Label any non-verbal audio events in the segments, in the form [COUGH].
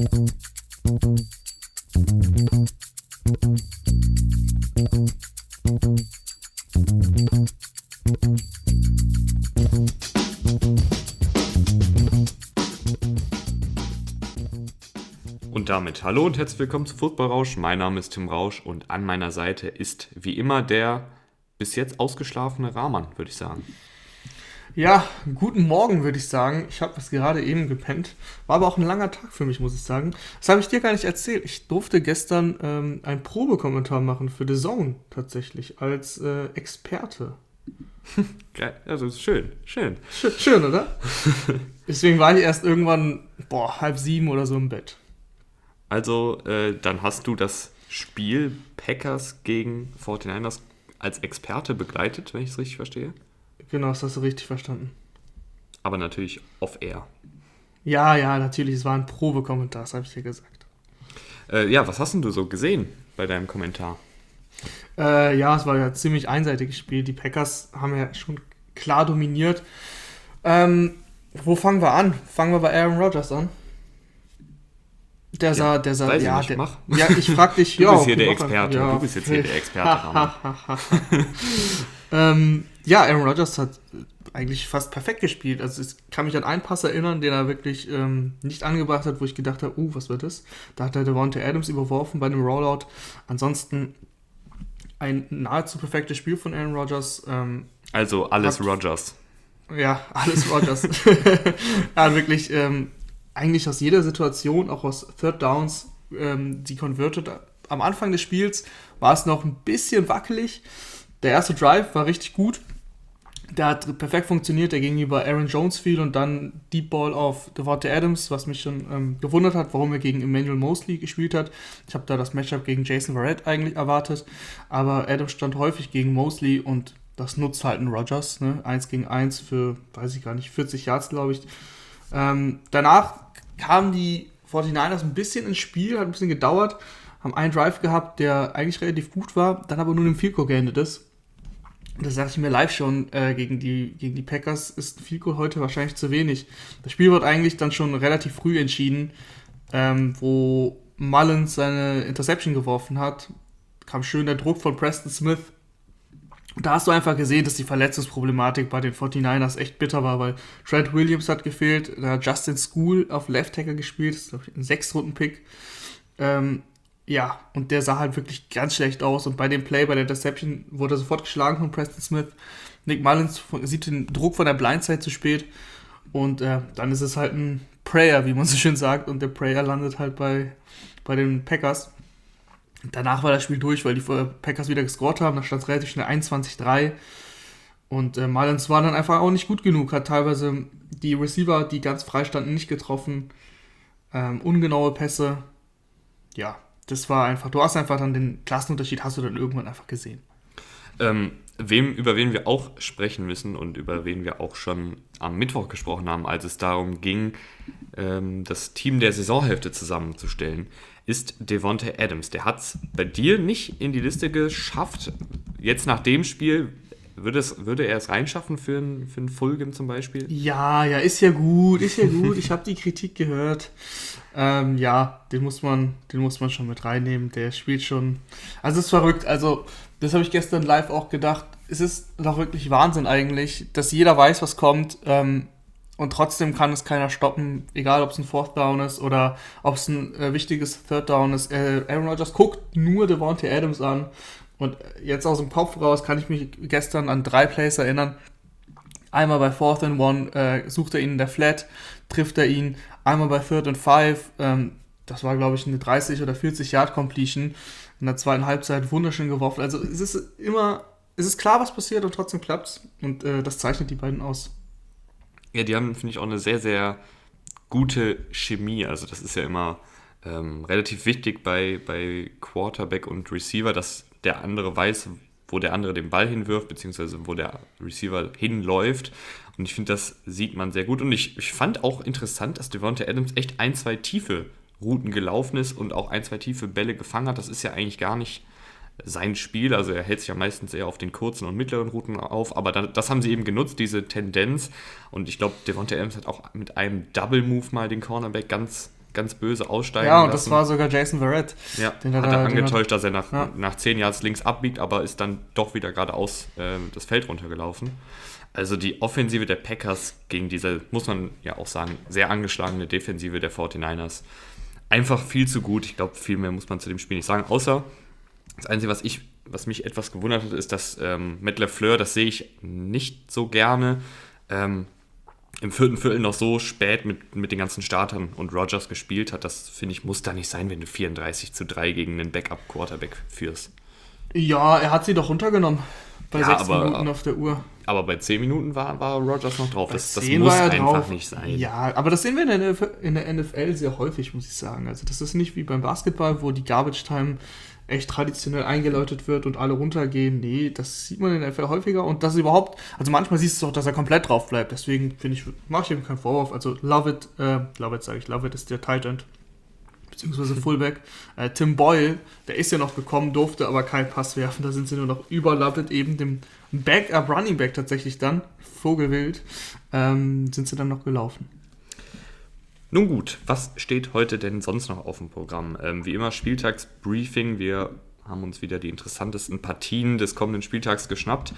Und damit hallo und herzlich willkommen zu Football Rausch. Mein Name ist Tim Rausch und an meiner Seite ist wie immer der bis jetzt ausgeschlafene Rahman, würde ich sagen. Ja, guten Morgen, würde ich sagen. Ich habe es gerade eben gepennt. War aber auch ein langer Tag für mich, muss ich sagen. Das habe ich dir gar nicht erzählt. Ich durfte gestern ähm, einen Probekommentar machen für The Zone tatsächlich als äh, Experte. [LAUGHS] Geil, also schön, schön. Schön, schön oder? [LAUGHS] Deswegen war ich erst irgendwann, boah, halb sieben oder so im Bett. Also, äh, dann hast du das Spiel Packers gegen 49ers als Experte begleitet, wenn ich es richtig verstehe. Genau, das hast du richtig verstanden. Aber natürlich off-air. Ja, ja, natürlich. Es war ein Probekommentar, das habe ich dir gesagt. Äh, ja, was hast denn du so gesehen bei deinem Kommentar? Äh, ja, es war ja ziemlich einseitiges Spiel. Die Packers haben ja schon klar dominiert. Ähm, wo fangen wir an? Fangen wir bei Aaron Rodgers an. Der sah, der sah, ja, nicht, der, mach. ja, ich frag dich, Du ja. bist hier der Experte. ja. Du bist jetzt hier der Experte. [LAUGHS] [LAUGHS] Ähm, ja, Aaron Rodgers hat eigentlich fast perfekt gespielt. Also ich kann mich an einen Pass erinnern, den er wirklich ähm, nicht angebracht hat, wo ich gedacht habe, uh, was wird das? Da hat er Devontae Adams überworfen bei einem Rollout. Ansonsten ein nahezu perfektes Spiel von Aaron Rodgers. Ähm, Also alles Hat- Rogers. ja, [LAUGHS] alles Rodgers. [LAUGHS] er hat wirklich ähm, eigentlich aus jeder Situation, auch aus Third Downs, ähm, die converted. Am Anfang des Spiels war es noch ein bisschen wackelig. Der erste Drive war richtig gut. Der hat perfekt funktioniert, der gegenüber Aaron Jones fiel und dann Deep Ball auf Devontae Adams, was mich schon ähm, gewundert hat, warum er gegen Emmanuel Mosley gespielt hat. Ich habe da das Matchup gegen Jason Verrett eigentlich erwartet, aber Adams stand häufig gegen Mosley und das nutzt halt ein Rodgers, ne? 1 gegen 1 für, weiß ich gar nicht, 40 Yards, glaube ich. Ähm, danach kamen die 49ers ein bisschen ins Spiel, hat ein bisschen gedauert, haben einen Drive gehabt, der eigentlich relativ gut war, dann aber nur im Field Goal geendet ist. Das sagte ich mir live schon, äh, gegen, die, gegen die Packers ist ein Field Goal heute wahrscheinlich zu wenig. Das Spiel wird eigentlich dann schon relativ früh entschieden, ähm, wo Mullins seine Interception geworfen hat. Kam schön der Druck von Preston Smith. Da hast du einfach gesehen, dass die Verletzungsproblematik bei den 49ers echt bitter war, weil Trent Williams hat gefehlt, da hat Justin School auf Left Tackle gespielt, das ist glaube ich ein Sechs-Runden-Pick. Ähm, ja, und der sah halt wirklich ganz schlecht aus. Und bei dem Play, bei der Deception, wurde er sofort geschlagen von Preston Smith. Nick Mullins sieht den Druck von der Blindside zu spät. Und äh, dann ist es halt ein Prayer, wie man so schön sagt. Und der Prayer landet halt bei, bei den Packers. Danach war das Spiel durch, weil die äh, Packers wieder gescored haben. Da stand es relativ schnell 21-3. Und äh, Mullins war dann einfach auch nicht gut genug. Hat teilweise die Receiver, die ganz frei standen, nicht getroffen. Ähm, ungenaue Pässe. Ja, das war einfach, du hast einfach dann den Klassenunterschied, hast du dann irgendwann einfach gesehen. Ähm, wem, über wen wir auch sprechen müssen und über wen wir auch schon am Mittwoch gesprochen haben, als es darum ging, ähm, das Team der Saisonhälfte zusammenzustellen, ist Devontae Adams. Der hat es bei dir nicht in die Liste geschafft. Jetzt nach dem Spiel würde, es, würde er es reinschaffen für einen für ein zum Beispiel? Ja, ja, ist ja gut, ist ja gut. Ich habe die Kritik gehört. Ähm, ja, den muss man, den muss man schon mit reinnehmen. Der spielt schon. Also es ist verrückt. Also das habe ich gestern live auch gedacht. Es ist doch wirklich Wahnsinn eigentlich, dass jeder weiß, was kommt. Ähm, und trotzdem kann es keiner stoppen, egal ob es ein Fourth Down ist oder ob es ein äh, wichtiges Third Down ist. Äh, Aaron Rodgers guckt nur Devontae Adams an. Und jetzt aus dem Kopf raus kann ich mich gestern an drei Plays erinnern. Einmal bei Fourth and One äh, sucht er ihn in der Flat, trifft er ihn. Einmal bei Third and Five, ähm, das war glaube ich eine 30 oder 40 Yard Completion. In der zweiten Halbzeit wunderschön geworfen. Also es ist immer, es ist klar, was passiert und trotzdem klappt's. Und äh, das zeichnet die beiden aus. Ja, die haben, finde ich, auch eine sehr, sehr gute Chemie. Also das ist ja immer ähm, relativ wichtig bei, bei Quarterback und Receiver, dass der andere weiß, wo der andere den Ball hinwirft, beziehungsweise wo der Receiver hinläuft. Und ich finde, das sieht man sehr gut. Und ich, ich fand auch interessant, dass Devonta Adams echt ein, zwei tiefe Routen gelaufen ist und auch ein, zwei tiefe Bälle gefangen hat. Das ist ja eigentlich gar nicht sein Spiel. Also er hält sich ja meistens eher auf den kurzen und mittleren Routen auf, aber da, das haben sie eben genutzt, diese Tendenz. Und ich glaube, Devonta Adams hat auch mit einem Double Move mal den Cornerback ganz ganz böse aussteigen Ja, und lassen. das war sogar Jason Verrett. Ja, den hat er da, angetäuscht, dass er nach, ja. nach 10 Yards links abbiegt, aber ist dann doch wieder geradeaus äh, das Feld runtergelaufen. Also die Offensive der Packers gegen diese, muss man ja auch sagen, sehr angeschlagene Defensive der 49ers. Einfach viel zu gut. Ich glaube, viel mehr muss man zu dem Spiel nicht sagen. Außer das Einzige, was, ich, was mich etwas gewundert hat, ist, dass ähm, Matt LeFleur, das sehe ich nicht so gerne, ähm, im vierten Viertel noch so spät mit, mit den ganzen Startern und Rogers gespielt hat. Das finde ich, muss da nicht sein, wenn du 34 zu 3 gegen einen Backup-Quarterback führst. Ja, er hat sie doch runtergenommen bei ja, sechs aber, Minuten auf der Uhr. Aber bei zehn Minuten war, war Rogers noch drauf. Das, das muss einfach drauf. nicht sein. Ja, aber das sehen wir in der, NFL, in der NFL sehr häufig, muss ich sagen. Also das ist nicht wie beim Basketball, wo die Garbage Time echt traditionell eingeläutet wird und alle runtergehen. Nee, das sieht man in der NFL häufiger und das überhaupt, also manchmal siehst du auch, dass er komplett drauf bleibt. Deswegen finde ich, mache ich ihm keinen Vorwurf. Also Love it, äh, Love it sage ich, Love it ist der Tight End beziehungsweise Fullback. Äh, Tim Boyle, der ist ja noch gekommen, durfte aber keinen Pass werfen. Da sind sie nur noch überlappet, eben dem Backup Running Back tatsächlich dann, Vogelwild, ähm, sind sie dann noch gelaufen. Nun gut, was steht heute denn sonst noch auf dem Programm? Ähm, wie immer Spieltagsbriefing. Wir haben uns wieder die interessantesten Partien des kommenden Spieltags geschnappt.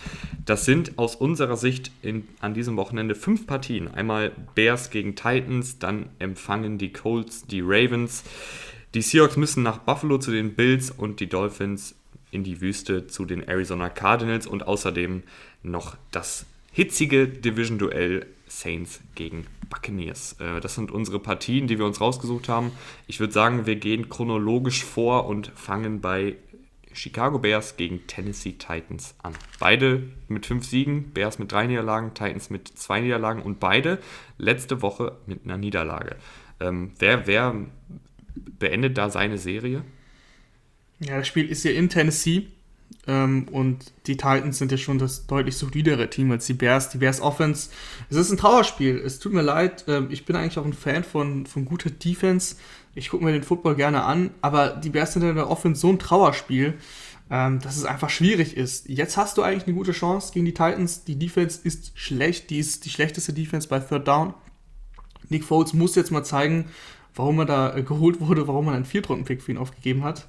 Das sind aus unserer Sicht in, an diesem Wochenende fünf Partien. Einmal Bears gegen Titans, dann empfangen die Colts die Ravens. Die Seahawks müssen nach Buffalo zu den Bills und die Dolphins in die Wüste zu den Arizona Cardinals und außerdem noch das hitzige Division-Duell Saints gegen Buccaneers. Äh, das sind unsere Partien, die wir uns rausgesucht haben. Ich würde sagen, wir gehen chronologisch vor und fangen bei Chicago Bears gegen Tennessee Titans an. Beide mit fünf Siegen, Bears mit drei Niederlagen, Titans mit zwei Niederlagen und beide letzte Woche mit einer Niederlage. Ähm, wer, wer beendet da seine Serie? Ja, das Spiel ist ja in Tennessee ähm, und die Titans sind ja schon das deutlich solidere Team als die Bears. Die Bears Offense, es ist ein Trauerspiel. Es tut mir leid. Ähm, ich bin eigentlich auch ein Fan von, von guter Defense. Ich gucke mir den Football gerne an, aber die Bears sind in der Offense so ein Trauerspiel, ähm, dass es einfach schwierig ist. Jetzt hast du eigentlich eine gute Chance gegen die Titans. Die Defense ist schlecht. Die ist die schlechteste Defense bei Third Down. Nick Foles muss jetzt mal zeigen, warum er da äh, geholt wurde, warum man einen Viertrunden-Pick für ihn aufgegeben hat.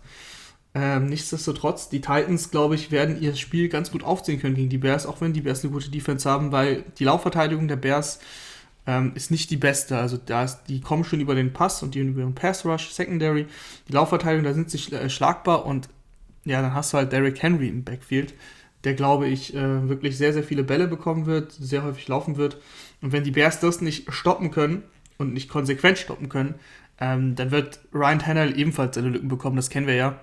Ähm, nichtsdestotrotz, die Titans, glaube ich, werden ihr Spiel ganz gut aufziehen können gegen die Bears, auch wenn die Bears eine gute Defense haben, weil die Laufverteidigung der Bears ähm, ist nicht die beste. Also da ist, die kommen schon über den Pass und die über den Pass Rush, Secondary. Die Laufverteidigung, da sind sie äh, schlagbar und ja, dann hast du halt Derrick Henry im Backfield, der, glaube ich, äh, wirklich sehr, sehr viele Bälle bekommen wird, sehr häufig laufen wird. Und wenn die Bears das nicht stoppen können und nicht konsequent stoppen können, ähm, dann wird Ryan Tannehill ebenfalls seine Lücken bekommen, das kennen wir ja.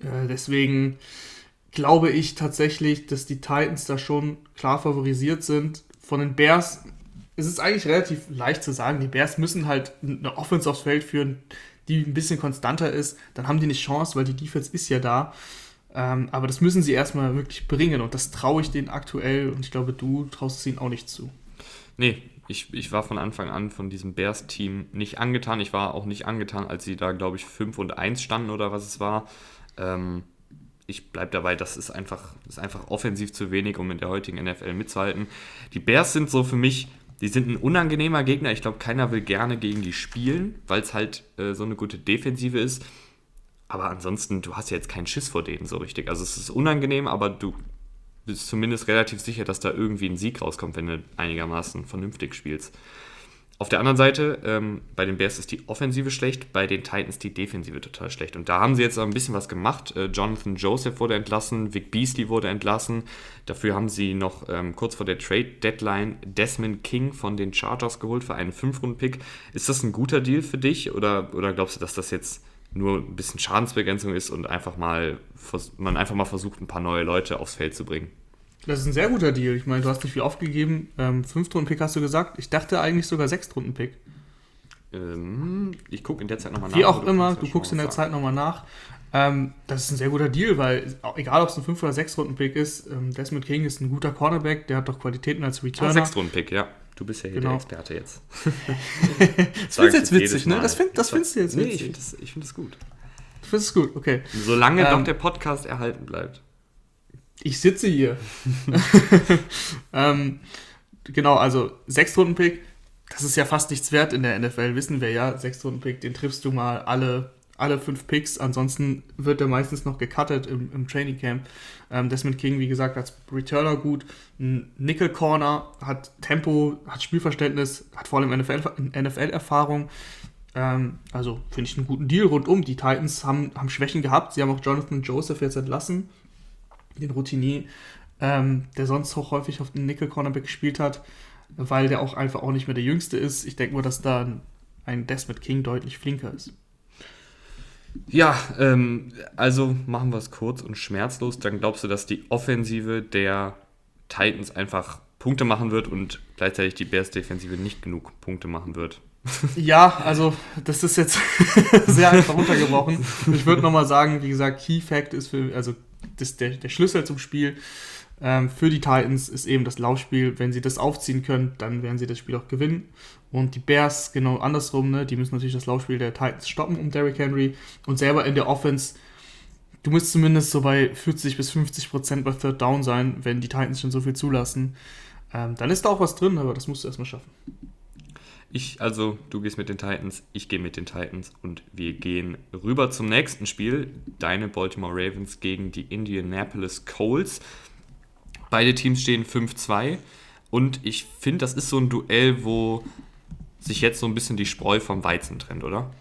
Äh, deswegen glaube ich tatsächlich, dass die Titans da schon klar favorisiert sind. Von den Bears ist es eigentlich relativ leicht zu sagen, die Bears müssen halt eine Offense aufs Feld führen, die ein bisschen konstanter ist. Dann haben die nicht Chance, weil die Defense ist ja da. Ähm, aber das müssen sie erstmal wirklich bringen und das traue ich denen aktuell und ich glaube, du traust es ihnen auch nicht zu. Nee, ich, ich war von Anfang an von diesem Bears-Team nicht angetan. Ich war auch nicht angetan, als sie da, glaube ich, 5 und 1 standen oder was es war. Ähm, ich bleibe dabei, das ist einfach, ist einfach offensiv zu wenig, um in der heutigen NFL mitzuhalten. Die Bears sind so für mich, die sind ein unangenehmer Gegner. Ich glaube, keiner will gerne gegen die spielen, weil es halt äh, so eine gute Defensive ist. Aber ansonsten, du hast ja jetzt keinen Schiss vor denen so richtig. Also es ist unangenehm, aber du bist zumindest relativ sicher, dass da irgendwie ein Sieg rauskommt, wenn du einigermaßen vernünftig spielst. Auf der anderen Seite, ähm, bei den Bears ist die Offensive schlecht, bei den Titans die Defensive total schlecht. Und da haben sie jetzt ein bisschen was gemacht. Äh, Jonathan Joseph wurde entlassen, Vic Beasley wurde entlassen. Dafür haben sie noch ähm, kurz vor der Trade-Deadline Desmond King von den Chargers geholt für einen 5-Runden-Pick. Ist das ein guter Deal für dich oder, oder glaubst du, dass das jetzt nur ein bisschen Schadensbegrenzung ist und einfach mal, man einfach mal versucht, ein paar neue Leute aufs Feld zu bringen? Das ist ein sehr guter Deal. Ich meine, du hast nicht viel aufgegeben. Ähm, Fünftrunden-Pick hast du gesagt. Ich dachte eigentlich sogar Sechstrunden-Pick. Ähm, ich gucke in der Zeit nochmal nach. Wie auch immer, du guckst in der Zeit nochmal nach. Ähm, das ist ein sehr guter Deal, weil egal ob es ein 5- oder 6-Runden-Pick ist, ähm, Desmond King ist ein guter Cornerback, der hat doch Qualitäten als Returner. Ah, 6-Runden-Pick, ja. Du bist ja hier genau. der Experte jetzt. [LAUGHS] das findest du jetzt witzig, ne? Das, find, das findest du jetzt witzig. Nee, ich finde das, find das gut. Du findest es gut, okay. Solange ähm, doch der Podcast erhalten bleibt. Ich sitze hier. [LAUGHS] ähm, genau, also Sechstrunden-Pick. das ist ja fast nichts wert in der NFL, wissen wir ja. Sechs Runden Pick, den triffst du mal alle, alle fünf Picks. Ansonsten wird er meistens noch gecuttet im, im Training Camp. Ähm, Desmond King, wie gesagt, als Returner gut. Ein Nickel Corner hat Tempo, hat Spielverständnis, hat vor allem NFL-Erfahrung. Ähm, also finde ich einen guten Deal rundum. Die Titans haben, haben Schwächen gehabt. Sie haben auch Jonathan Joseph jetzt entlassen, den Routinier, ähm, der sonst auch häufig auf den Nickel Cornerback gespielt hat weil der auch einfach auch nicht mehr der Jüngste ist. Ich denke mal, dass da ein Desmond King deutlich flinker ist. Ja, ähm, also machen wir es kurz und schmerzlos. Dann glaubst du, dass die Offensive der Titans einfach Punkte machen wird und gleichzeitig die Bears-Defensive nicht genug Punkte machen wird? Ja, also das ist jetzt [LAUGHS] sehr einfach runtergebrochen. Ich würde nochmal sagen, wie gesagt, Key Fact ist für, also das, der, der Schlüssel zum Spiel ähm, für die Titans ist eben das Laufspiel. Wenn sie das aufziehen können, dann werden sie das Spiel auch gewinnen. Und die Bears genau andersrum, ne? die müssen natürlich das Laufspiel der Titans stoppen um Derrick Henry und selber in der Offense. Du musst zumindest so bei 40 bis 50 Prozent bei Third Down sein, wenn die Titans schon so viel zulassen. Ähm, dann ist da auch was drin, aber das musst du erstmal schaffen. Ich, also, du gehst mit den Titans, ich gehe mit den Titans und wir gehen rüber zum nächsten Spiel. Deine Baltimore Ravens gegen die Indianapolis Colts. Beide Teams stehen 5-2 und ich finde, das ist so ein Duell, wo sich jetzt so ein bisschen die Spreu vom Weizen trennt, oder?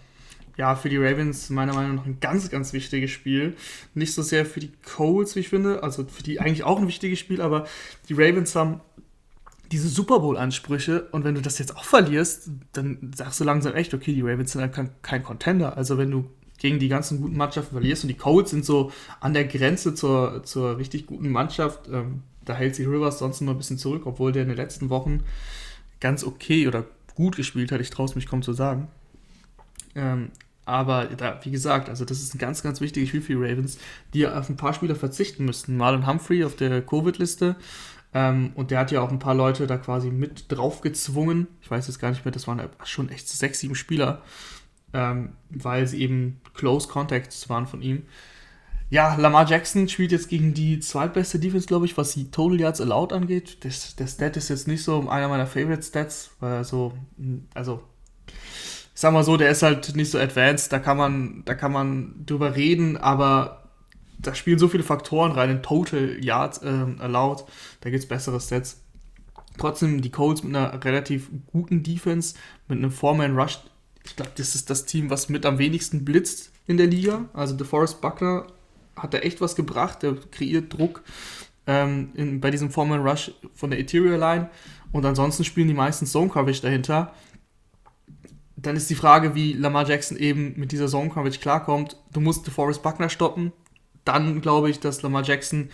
Ja, für die Ravens meiner Meinung nach ein ganz, ganz wichtiges Spiel. Nicht so sehr für die Colts, wie ich finde, also für die eigentlich auch ein wichtiges Spiel, aber die Ravens haben diese Super Bowl-Ansprüche und wenn du das jetzt auch verlierst, dann sagst du langsam echt, okay, die Ravens sind halt kein, kein Contender. Also wenn du gegen die ganzen guten Mannschaften verlierst und die Colts sind so an der Grenze zur, zur richtig guten Mannschaft, ähm, da hält sich Rivers sonst immer ein bisschen zurück, obwohl der in den letzten Wochen ganz okay oder gut gespielt hat. Ich traue es mich kaum zu sagen. Ähm, aber da, wie gesagt, also das ist ein ganz, ganz wichtiges Spiel für die Ravens, die auf ein paar Spieler verzichten müssten. Marlon Humphrey auf der Covid-Liste. Ähm, und der hat ja auch ein paar Leute da quasi mit drauf gezwungen. Ich weiß jetzt gar nicht mehr, das waren schon echt sechs, sieben Spieler, ähm, weil sie eben Close Contacts waren von ihm. Ja, Lamar Jackson spielt jetzt gegen die zweitbeste Defense, glaube ich, was die Total Yards Allowed angeht. Das, der Stat ist jetzt nicht so einer meiner Favorite Stats, weil er so, also, ich sag mal so, der ist halt nicht so advanced, da kann man, da kann man drüber reden, aber da spielen so viele Faktoren rein in Total Yards äh, Allowed, da gibt es bessere Stats. Trotzdem die Colts mit einer relativ guten Defense, mit einem Foreman Rush. Ich glaube, das ist das Team, was mit am wenigsten blitzt in der Liga. Also DeForest Buckner hat er echt was gebracht. Der kreiert Druck ähm, in, bei diesem Foreman Rush von der Interior Line. Und ansonsten spielen die meisten Zone Coverage dahinter. Dann ist die Frage, wie Lamar Jackson eben mit dieser Zone Coverage klarkommt. Du musst DeForest Buckner stoppen. Dann glaube ich, dass Lamar Jackson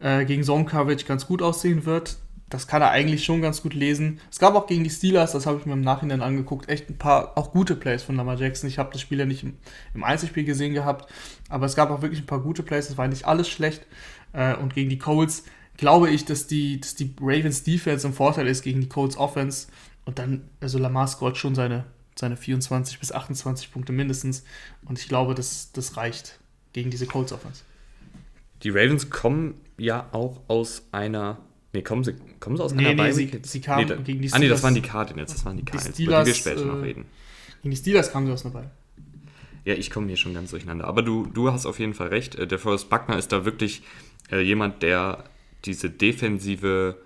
äh, gegen Zone Coverage ganz gut aussehen wird das kann er eigentlich schon ganz gut lesen. Es gab auch gegen die Steelers, das habe ich mir im Nachhinein angeguckt, echt ein paar auch gute Plays von Lamar Jackson. Ich habe das Spiel ja nicht im, im, Einzelspiel gesehen gehabt, aber es gab auch wirklich ein paar gute Plays, es war nicht alles schlecht. Äh, und gegen die Colts glaube ich, dass die, dass die Ravens Defense im Vorteil ist gegen die Colts Offense. Und dann, also Lamar scoret schon seine, seine 24 bis 28 Punkte mindestens. Und ich glaube, das, das reicht gegen diese Colts Offense. Die Ravens kommen ja auch aus einer Nee, kommen sie, kommen sie aus nee, einer nee, sie, sie kamen nee, gegen die Steelers. Ah, nee, das waren die Cardinals, das waren die Cardinals, über die wir später äh, noch reden. Gegen die Steelers kamen sie aus einer Ball. Ja, ich komme hier schon ganz durcheinander. Aber du, du hast auf jeden Fall recht. Äh, der Forrest Buckner ist da wirklich äh, jemand, der diese Defensive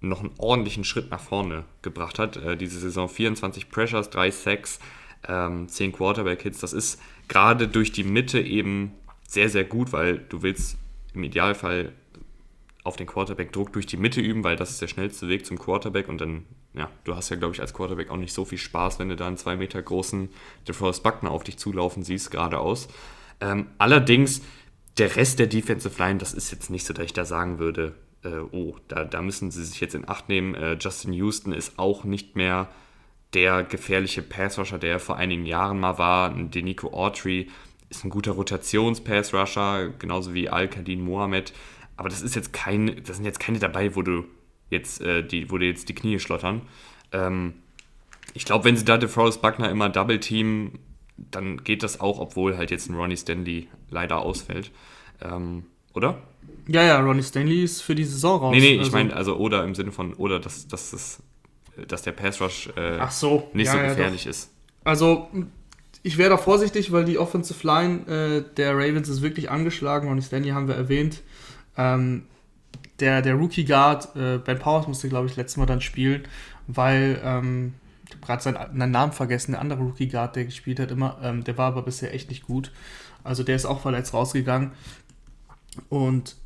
noch einen ordentlichen Schritt nach vorne gebracht hat. Äh, diese Saison 24 Pressures, 3 Sacks, ähm, 10 Quarterback-Hits. Das ist gerade durch die Mitte eben sehr, sehr gut, weil du willst im Idealfall auf den Quarterback Druck durch die Mitte üben, weil das ist der schnellste Weg zum Quarterback und dann, ja, du hast ja, glaube ich, als Quarterback auch nicht so viel Spaß, wenn du da einen zwei Meter großen DeForest Buckner auf dich zulaufen siehst, geradeaus. Ähm, allerdings, der Rest der Defensive Line, das ist jetzt nicht so, dass ich da sagen würde, äh, oh, da, da müssen sie sich jetzt in Acht nehmen. Äh, Justin Houston ist auch nicht mehr der gefährliche Passrusher, der vor einigen Jahren mal war. Denico Autry ist ein guter Rotations-Passrusher, genauso wie Al-Kadin Mohamed aber das ist jetzt kein, das sind jetzt keine dabei, wo du jetzt äh, die, wo dir jetzt die Knie schlottern. Ähm, ich glaube, wenn sie da DeForest Buckner immer Double Team, dann geht das auch, obwohl halt jetzt ein Ronnie Stanley leider ausfällt. Ähm, oder? Ja, ja, Ronnie Stanley ist für die Saison raus. Nee, nee, ich also, meine, also oder im Sinne von, oder dass, dass das dass der Pass Rush äh, so. nicht Ja, so ja, gefährlich ist. Also, ich wäre da vorsichtig, weil die Offensive Line äh, der Ravens ist wirklich angeschlagen. Ronnie Stanley haben wir erwähnt. Ähm, der, der Rookie Guard, äh, Ben Powers, musste, glaube ich, letztes Mal dann spielen, weil, ähm, ich habe gerade seinen, seinen Namen vergessen, der andere Rookie Guard, der gespielt hat immer, ähm, der war aber bisher echt nicht gut. Also der ist auch verletzt rausgegangen. Und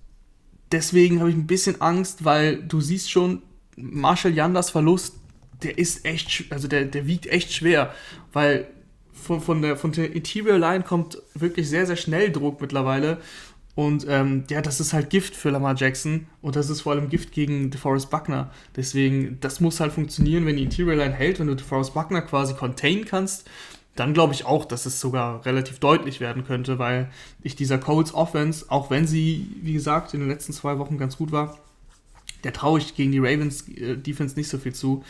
deswegen habe ich ein bisschen Angst, weil du siehst schon, Marshall Yanders Verlust, der ist echt, also der, der wiegt echt schwer, weil von, von, der, von der Interior Line kommt wirklich sehr, sehr schnell Druck mittlerweile. Und ähm, ja, das ist halt Gift für Lamar Jackson und das ist vor allem Gift gegen DeForest Buckner. Deswegen, das muss halt funktionieren, wenn die Interior Line hält, wenn du DeForest Buckner quasi containen kannst, dann glaube ich auch, dass es sogar relativ deutlich werden könnte, weil ich dieser Colts Offense, auch wenn sie, wie gesagt, in den letzten zwei Wochen ganz gut war, der traue ich gegen die Ravens äh, Defense nicht so viel zu.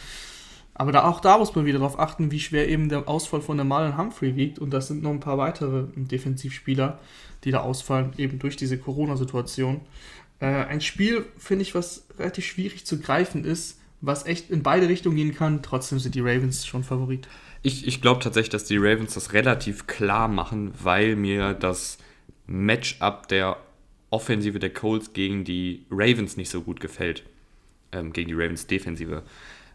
Aber da, auch da muss man wieder darauf achten, wie schwer eben der Ausfall von der Marlon Humphrey wiegt. Und das sind noch ein paar weitere Defensivspieler, die da ausfallen, eben durch diese Corona-Situation. Äh, ein Spiel, finde ich, was relativ schwierig zu greifen ist, was echt in beide Richtungen gehen kann. Trotzdem sind die Ravens schon Favorit. Ich, ich glaube tatsächlich, dass die Ravens das relativ klar machen, weil mir das Matchup der Offensive der Colts gegen die Ravens nicht so gut gefällt. Ähm, gegen die Ravens Defensive.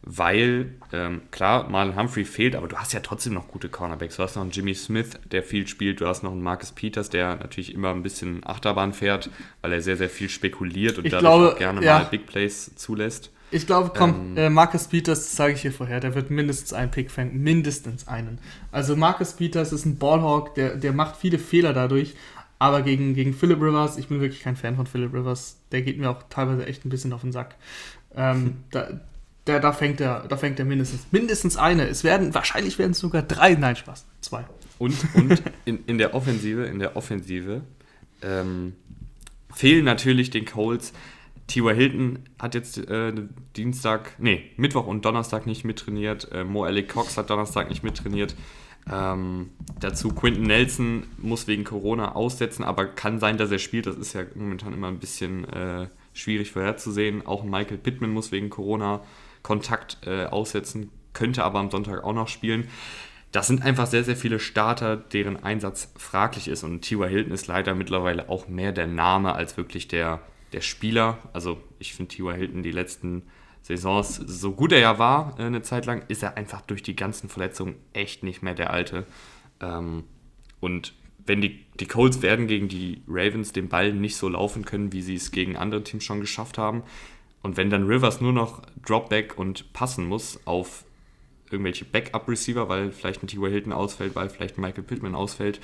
Weil, ähm, klar, Marlon Humphrey fehlt, aber du hast ja trotzdem noch gute Cornerbacks. Du hast noch einen Jimmy Smith, der viel spielt. Du hast noch einen Marcus Peters, der natürlich immer ein bisschen Achterbahn fährt, weil er sehr, sehr viel spekuliert und Ich dadurch glaube, auch gerne ja. mal Big Plays zulässt. Ich glaube, komm, Ähm. äh, Marcus Peters, das sage ich hier vorher, der wird mindestens einen Pick fangen. Mindestens einen. Also Marcus Peters ist ein Ballhawk, der, der macht viele Fehler dadurch. Aber gegen, gegen Philip Rivers, ich bin wirklich kein Fan von Philip Rivers, der geht mir auch teilweise echt ein bisschen auf den Sack. Ähm, [LAUGHS] da, da, da, fängt er, da fängt er mindestens, mindestens eine. Es werden, wahrscheinlich werden es sogar drei, nein, Spaß, zwei. Und, und in, in der Offensive, in der Offensive ähm, fehlen natürlich den Colts. T.Y. Hilton hat jetzt äh, Dienstag, nee, Mittwoch und Donnerstag nicht mittrainiert. Äh, Mo Alec Cox hat Donnerstag nicht mittrainiert. Ähm, dazu Quinton Nelson muss wegen Corona aussetzen, aber kann sein, dass er spielt. Das ist ja momentan immer ein bisschen äh, schwierig vorherzusehen. Auch Michael Pittman muss wegen Corona Kontakt äh, aussetzen, könnte aber am Sonntag auch noch spielen. Das sind einfach sehr, sehr viele Starter, deren Einsatz fraglich ist. Und T.Y. Hilton ist leider mittlerweile auch mehr der Name als wirklich der, der Spieler. Also ich finde T.Y. Hilton die letzten Saisons, so gut er ja war, äh, eine Zeit lang, ist er einfach durch die ganzen Verletzungen echt nicht mehr der Alte. Ähm, und wenn die, die Colts werden gegen die Ravens den Ball nicht so laufen können, wie sie es gegen andere Teams schon geschafft haben, und wenn dann Rivers nur noch Dropback und passen muss auf irgendwelche Backup-Receiver, weil vielleicht ein T.Y. Hilton ausfällt, weil vielleicht Michael Pittman ausfällt,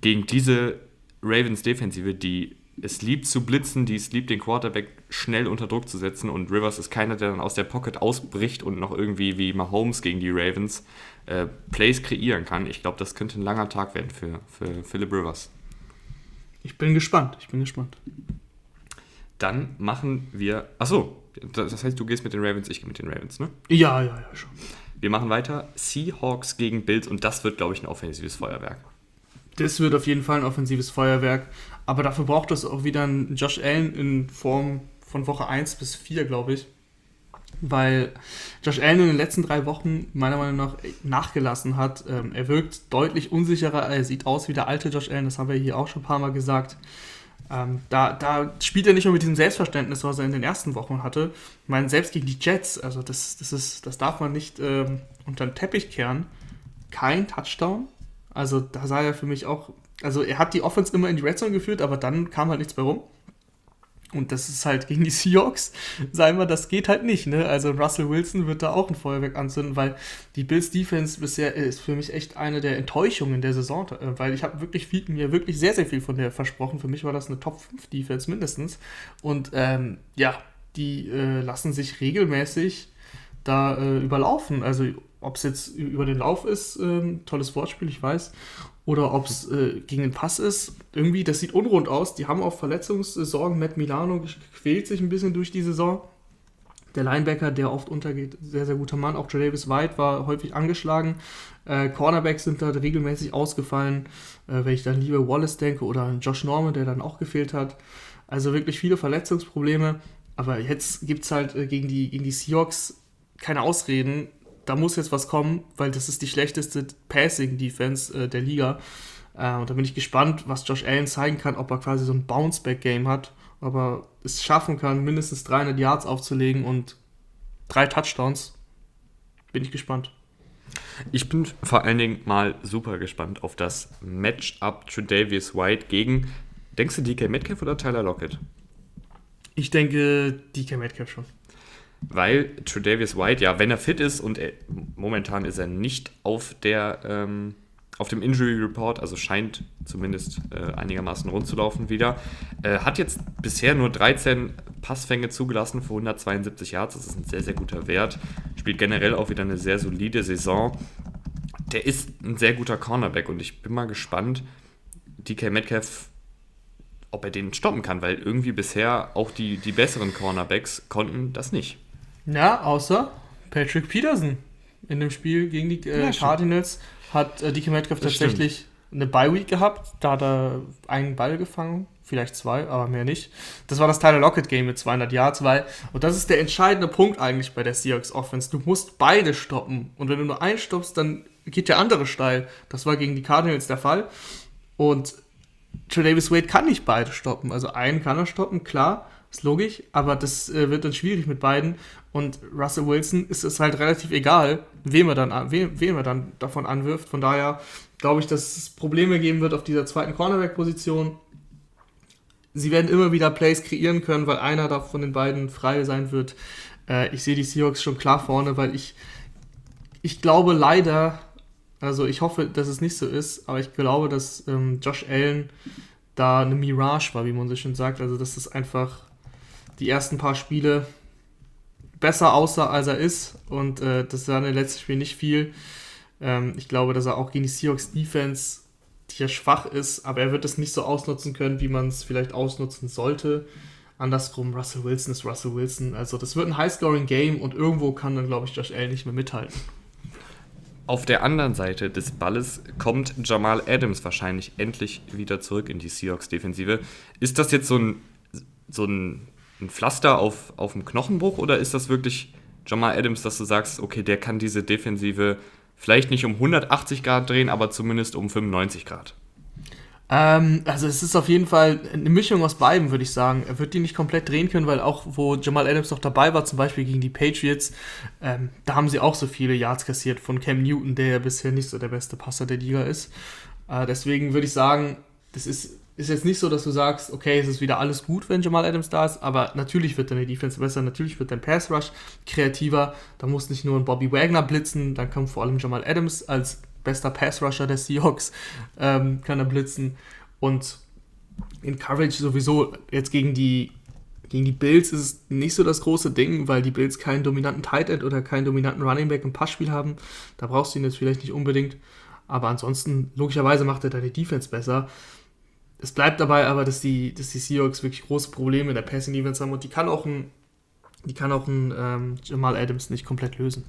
gegen diese Ravens-Defensive, die es liebt zu blitzen, die es liebt, den Quarterback schnell unter Druck zu setzen und Rivers ist keiner, der dann aus der Pocket ausbricht und noch irgendwie wie Mahomes gegen die Ravens äh, Plays kreieren kann. Ich glaube, das könnte ein langer Tag werden für, für Philip Rivers. Ich bin gespannt, ich bin gespannt. Dann machen wir. Achso, das das heißt, du gehst mit den Ravens, ich gehe mit den Ravens, ne? Ja, ja, ja, schon. Wir machen weiter. Seahawks gegen Bills und das wird, glaube ich, ein offensives Feuerwerk. Das wird auf jeden Fall ein offensives Feuerwerk. Aber dafür braucht es auch wieder einen Josh Allen in Form von Woche 1 bis 4, glaube ich. Weil Josh Allen in den letzten drei Wochen meiner Meinung nach nachgelassen hat. Ähm, er wirkt deutlich unsicherer. Er sieht aus wie der alte Josh Allen. Das haben wir hier auch schon ein paar Mal gesagt. Ähm, da, da spielt er nicht mehr mit diesem Selbstverständnis, was er in den ersten Wochen hatte. Ich meine, selbst gegen die Jets, also das, das, ist, das darf man nicht ähm, unter den Teppich kehren. Kein Touchdown. Also da sah er für mich auch, also er hat die Offense immer in die Red Zone geführt, aber dann kam halt nichts mehr rum. Und das ist halt gegen die [LAUGHS] Seahawks, sagen wir, das geht halt nicht. Ne? Also Russell Wilson wird da auch ein Feuerwerk anzünden, weil die Bills Defense bisher ist für mich echt eine der Enttäuschungen der Saison, äh, weil ich habe wirklich viel, mir wirklich sehr, sehr viel von der versprochen. Für mich war das eine Top 5 Defense mindestens. Und ähm, ja, die äh, lassen sich regelmäßig da äh, überlaufen. Also ob es jetzt über den Lauf ist, ähm, tolles Wortspiel, ich weiß, oder ob es äh, gegen den Pass ist. Irgendwie, das sieht unrund aus. Die haben auch Verletzungssorgen. Matt Milano quält sich ein bisschen durch die Saison. Der Linebacker, der oft untergeht, sehr, sehr guter Mann. Auch Davis White war häufig angeschlagen. Äh, Cornerbacks sind da regelmäßig ausgefallen. Äh, wenn ich dann lieber Wallace denke oder Josh Norman, der dann auch gefehlt hat. Also wirklich viele Verletzungsprobleme. Aber jetzt gibt es halt äh, gegen, die, gegen die Seahawks keine Ausreden. Da muss jetzt was kommen, weil das ist die schlechteste Passing-Defense äh, der Liga. Äh, und da bin ich gespannt, was Josh Allen zeigen kann, ob er quasi so ein Bounce-Back-Game hat, ob er es schaffen kann, mindestens 300 Yards aufzulegen und drei Touchdowns. Bin ich gespannt. Ich bin vor allen Dingen mal super gespannt auf das Matchup Tredavious White gegen, denkst du DK Metcalf oder Tyler Lockett? Ich denke DK Metcalf schon. Weil Tredavious White, ja, wenn er fit ist und er, momentan ist er nicht auf der ähm, auf dem Injury Report, also scheint zumindest äh, einigermaßen rund zu laufen wieder. Äh, hat jetzt bisher nur 13 Passfänge zugelassen für 172 Yards, das ist ein sehr, sehr guter Wert. Spielt generell auch wieder eine sehr solide Saison. Der ist ein sehr guter Cornerback und ich bin mal gespannt, DK Metcalf, ob er den stoppen kann, weil irgendwie bisher auch die, die besseren Cornerbacks konnten das nicht. Ja, außer Patrick Peterson in dem Spiel gegen die äh, ja, Cardinals hat äh, DK Metcalf das tatsächlich stimmt. eine Bye-Week gehabt. Da hat er einen Ball gefangen, vielleicht zwei, aber mehr nicht. Das war das Tyler Lockett-Game mit 200 Yards, weil, und das ist der entscheidende Punkt eigentlich bei der Seahawks Offense. Du musst beide stoppen. Und wenn du nur einen stoppst, dann geht der andere steil. Das war gegen die Cardinals der Fall. Und Trey Davis Wade kann nicht beide stoppen. Also einen kann er stoppen, klar, ist logisch, aber das äh, wird dann schwierig mit beiden. Und Russell Wilson ist es halt relativ egal, wem er dann, wem, wem er dann davon anwirft. Von daher glaube ich, dass es Probleme geben wird auf dieser zweiten Cornerback-Position. Sie werden immer wieder Plays kreieren können, weil einer da von den beiden frei sein wird. Äh, ich sehe die Seahawks schon klar vorne, weil ich, ich glaube leider, also ich hoffe, dass es nicht so ist, aber ich glaube, dass ähm, Josh Allen da eine Mirage war, wie man so schön sagt. Also, dass es einfach die ersten paar Spiele besser aussah, als er ist. Und äh, das sah in den letzten Spielen nicht viel. Ähm, ich glaube, dass er auch gegen die Seahawks Defense, die ja schwach ist, aber er wird es nicht so ausnutzen können, wie man es vielleicht ausnutzen sollte. Andersrum, Russell Wilson ist Russell Wilson. Also das wird ein High-Scoring-Game und irgendwo kann dann, glaube ich, Josh Allen nicht mehr mithalten. Auf der anderen Seite des Balles kommt Jamal Adams wahrscheinlich endlich wieder zurück in die Seahawks-Defensive. Ist das jetzt so ein, so ein ein Pflaster auf, auf dem Knochenbruch oder ist das wirklich Jamal Adams, dass du sagst, okay, der kann diese Defensive vielleicht nicht um 180 Grad drehen, aber zumindest um 95 Grad? Ähm, also es ist auf jeden Fall eine Mischung aus beiden, würde ich sagen. Er wird die nicht komplett drehen können, weil auch wo Jamal Adams noch dabei war, zum Beispiel gegen die Patriots, ähm, da haben sie auch so viele Yards kassiert von Cam Newton, der ja bisher nicht so der beste Passer der Liga ist. Äh, deswegen würde ich sagen, das ist ist jetzt nicht so, dass du sagst, okay, es ist wieder alles gut, wenn Jamal Adams da ist, aber natürlich wird deine Defense besser, natürlich wird dein Pass Rush kreativer. Da muss nicht nur ein Bobby Wagner blitzen, dann kommt vor allem Jamal Adams als bester Pass Rusher der Seahawks, ähm, kann er blitzen. Und in Coverage sowieso jetzt gegen die, gegen die Bills ist es nicht so das große Ding, weil die Bills keinen dominanten Tight End oder keinen dominanten Running Back im Passspiel haben. Da brauchst du ihn jetzt vielleicht nicht unbedingt. Aber ansonsten, logischerweise macht er deine Defense besser es bleibt dabei aber, dass die, dass die Seahawks wirklich große Probleme in der Passing Defense haben und die kann auch ein, die kann auch ein ähm, Jamal Adams nicht komplett lösen.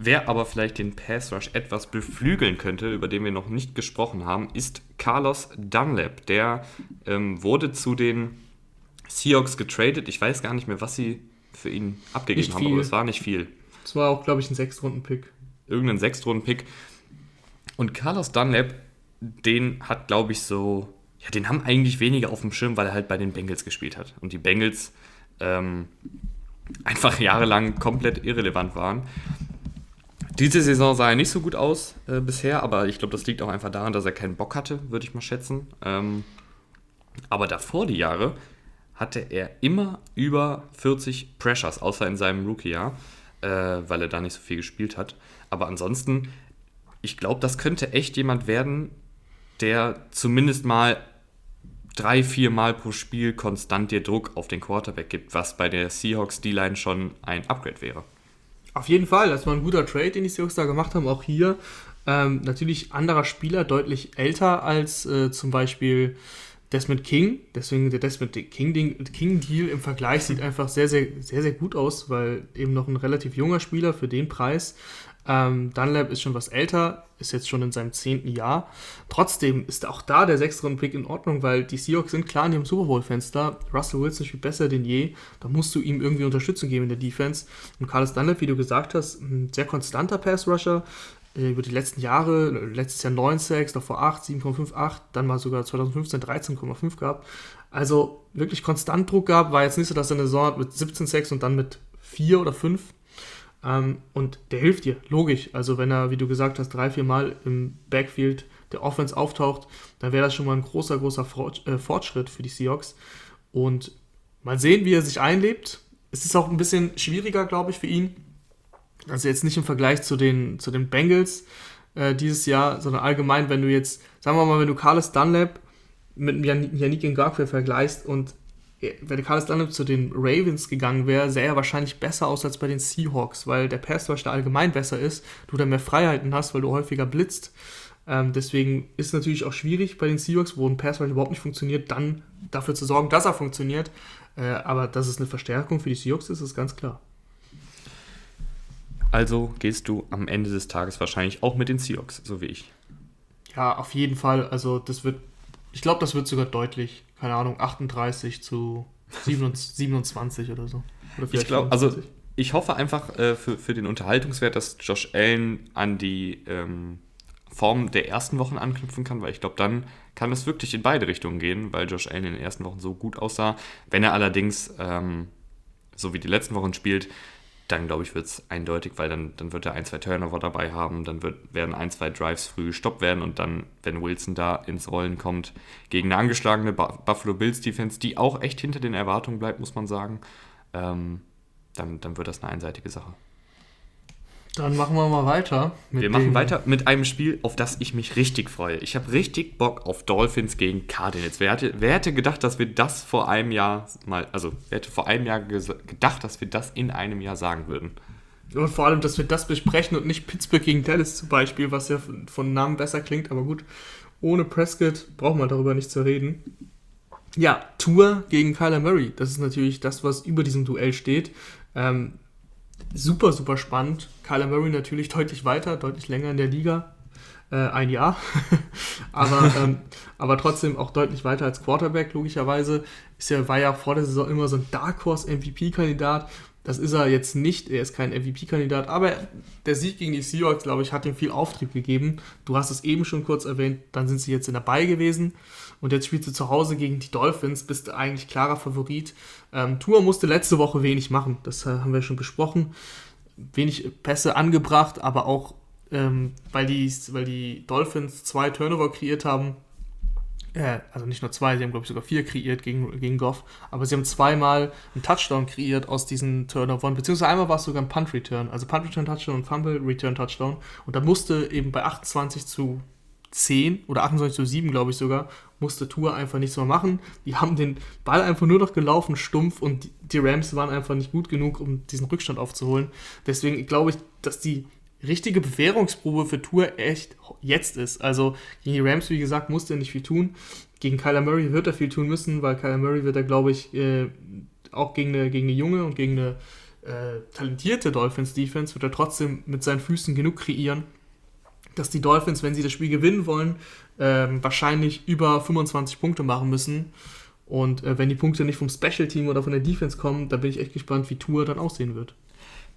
Wer aber vielleicht den Pass Rush etwas beflügeln könnte, über den wir noch nicht gesprochen haben, ist Carlos Dunlap. Der ähm, wurde zu den Seahawks getradet. Ich weiß gar nicht mehr, was sie für ihn abgegeben haben, aber es war nicht viel. Es war auch, glaube ich, ein Sechstrunden-Pick. Irgendein Sechstrunden-Pick. Und Carlos Dunlap, den hat, glaube ich, so ja, den haben eigentlich weniger auf dem Schirm, weil er halt bei den Bengals gespielt hat. Und die Bengals ähm, einfach jahrelang komplett irrelevant waren. Diese Saison sah er nicht so gut aus äh, bisher, aber ich glaube, das liegt auch einfach daran, dass er keinen Bock hatte, würde ich mal schätzen. Ähm, aber davor die Jahre hatte er immer über 40 Pressures, außer in seinem Rookie-Jahr, äh, weil er da nicht so viel gespielt hat. Aber ansonsten, ich glaube, das könnte echt jemand werden, der zumindest mal drei, vier Mal pro Spiel konstant dir Druck auf den Quarterback gibt, was bei der Seahawks D-Line schon ein Upgrade wäre. Auf jeden Fall, das war ein guter Trade, den die Seahawks da gemacht haben, auch hier. Ähm, natürlich anderer Spieler, deutlich älter als äh, zum Beispiel Desmond King. Deswegen der Desmond King, King Deal im Vergleich sieht [LAUGHS] einfach sehr, sehr, sehr, sehr gut aus, weil eben noch ein relativ junger Spieler für den Preis. Ähm, Dunlap ist schon was älter, ist jetzt schon in seinem zehnten Jahr. Trotzdem ist auch da der sechste Pick in Ordnung, weil die Seahawks sind klar in ihrem Super Bowl-Fenster. Russell Wilson spielt besser denn je. Da musst du ihm irgendwie Unterstützung geben in der Defense. Und Carlos Dunlap, wie du gesagt hast, ein sehr konstanter Pass-Rusher. Äh, über die letzten Jahre, letztes Jahr 9 Sacks, davor 8, 7,58, dann mal sogar 2015 13,5 gehabt. Also wirklich konstant Druck gehabt, war jetzt nicht so, dass er eine Saison mit 17 Sacks und dann mit 4 oder 5 ähm, und der hilft dir, logisch. Also wenn er, wie du gesagt hast, drei, vier Mal im Backfield der Offense auftaucht, dann wäre das schon mal ein großer, großer äh, Fortschritt für die Seahawks. Und mal sehen, wie er sich einlebt. Es ist auch ein bisschen schwieriger, glaube ich, für ihn. Also jetzt nicht im Vergleich zu den, zu den Bengals äh, dieses Jahr, sondern allgemein, wenn du jetzt, sagen wir mal, wenn du Carlos Dunlap mit Yannick Ngakwe vergleichst und wenn Carlos Dunlap zu den Ravens gegangen wäre, sähe er wahrscheinlich besser aus als bei den Seahawks, weil der Pass Rush da allgemein besser ist, du da mehr Freiheiten hast, weil du häufiger blitzt. Ähm, deswegen ist es natürlich auch schwierig bei den Seahawks, wo ein Pass Rush überhaupt nicht funktioniert, dann dafür zu sorgen, dass er funktioniert. Äh, aber dass es eine Verstärkung für die Seahawks ist, ist ganz klar. Also gehst du am Ende des Tages wahrscheinlich auch mit den Seahawks, so wie ich. Ja, auf jeden Fall. Also das wird, ich glaube, das wird sogar deutlich keine Ahnung, 38 zu 27 [LAUGHS] oder so. Oder ich glaube, also ich hoffe einfach äh, für, für den Unterhaltungswert, dass Josh Allen an die ähm, Form der ersten Wochen anknüpfen kann, weil ich glaube, dann kann es wirklich in beide Richtungen gehen, weil Josh Allen in den ersten Wochen so gut aussah. Wenn er allerdings ähm, so wie die letzten Wochen spielt, dann glaube ich, wird es eindeutig, weil dann, dann wird er ein, zwei Turnover dabei haben, dann wird, werden ein, zwei Drives früh gestoppt werden und dann, wenn Wilson da ins Rollen kommt, gegen eine angeschlagene Buffalo Bills Defense, die auch echt hinter den Erwartungen bleibt, muss man sagen, ähm, dann, dann wird das eine einseitige Sache. Dann machen wir mal weiter. wir machen weiter mit einem Spiel, auf das ich mich richtig freue. Ich habe richtig Bock auf Dolphins gegen Cardinals. Wer hätte, wer hätte gedacht, dass wir das vor einem Jahr mal, also wer hätte vor einem Jahr gedacht, dass wir das in einem Jahr sagen würden? Und vor allem, dass wir das besprechen und nicht Pittsburgh gegen Dallas zum Beispiel, was ja von Namen besser klingt, aber gut. Ohne Prescott braucht man darüber nicht zu reden. Ja, Tour gegen Kyler Murray. Das ist natürlich das, was über diesem Duell steht. Ähm, super, super spannend. Kyler Murray natürlich deutlich weiter, deutlich länger in der Liga. Äh, ein Jahr. [LAUGHS] aber, [LAUGHS] ähm, aber trotzdem auch deutlich weiter als Quarterback, logischerweise. Ist ja, war ja vor der Saison immer so ein Dark Horse MVP-Kandidat. Das ist er jetzt nicht, er ist kein MVP-Kandidat, aber der Sieg gegen die Seahawks, glaube ich, hat ihm viel Auftrieb gegeben. Du hast es eben schon kurz erwähnt, dann sind sie jetzt in dabei gewesen und jetzt spielst du zu Hause gegen die Dolphins, bist eigentlich klarer Favorit. Ähm, Tour musste letzte Woche wenig machen, das äh, haben wir schon besprochen. Wenig Pässe angebracht, aber auch ähm, weil, die, weil die Dolphins zwei Turnover kreiert haben, äh, also nicht nur zwei, sie haben glaube ich sogar vier kreiert gegen, gegen Goff, aber sie haben zweimal einen Touchdown kreiert aus diesen Turnovern, beziehungsweise einmal war es sogar ein Punt Return, also Punt Return Touchdown und Fumble Return Touchdown und da musste eben bei 28 zu 10 oder 28 zu 7, glaube ich sogar, musste Tour einfach nichts mehr machen. Die haben den Ball einfach nur noch gelaufen, stumpf und die Rams waren einfach nicht gut genug, um diesen Rückstand aufzuholen. Deswegen glaube ich, dass die richtige Bewährungsprobe für Tour echt jetzt ist. Also gegen die Rams, wie gesagt, musste er nicht viel tun. Gegen Kyler Murray wird er viel tun müssen, weil Kyler Murray wird er, glaube ich, äh, auch gegen eine, gegen eine junge und gegen eine äh, talentierte Dolphins-Defense wird er trotzdem mit seinen Füßen genug kreieren, dass die Dolphins, wenn sie das Spiel gewinnen wollen, äh, wahrscheinlich über 25 Punkte machen müssen. Und äh, wenn die Punkte nicht vom Special Team oder von der Defense kommen, da bin ich echt gespannt, wie Tour dann aussehen wird.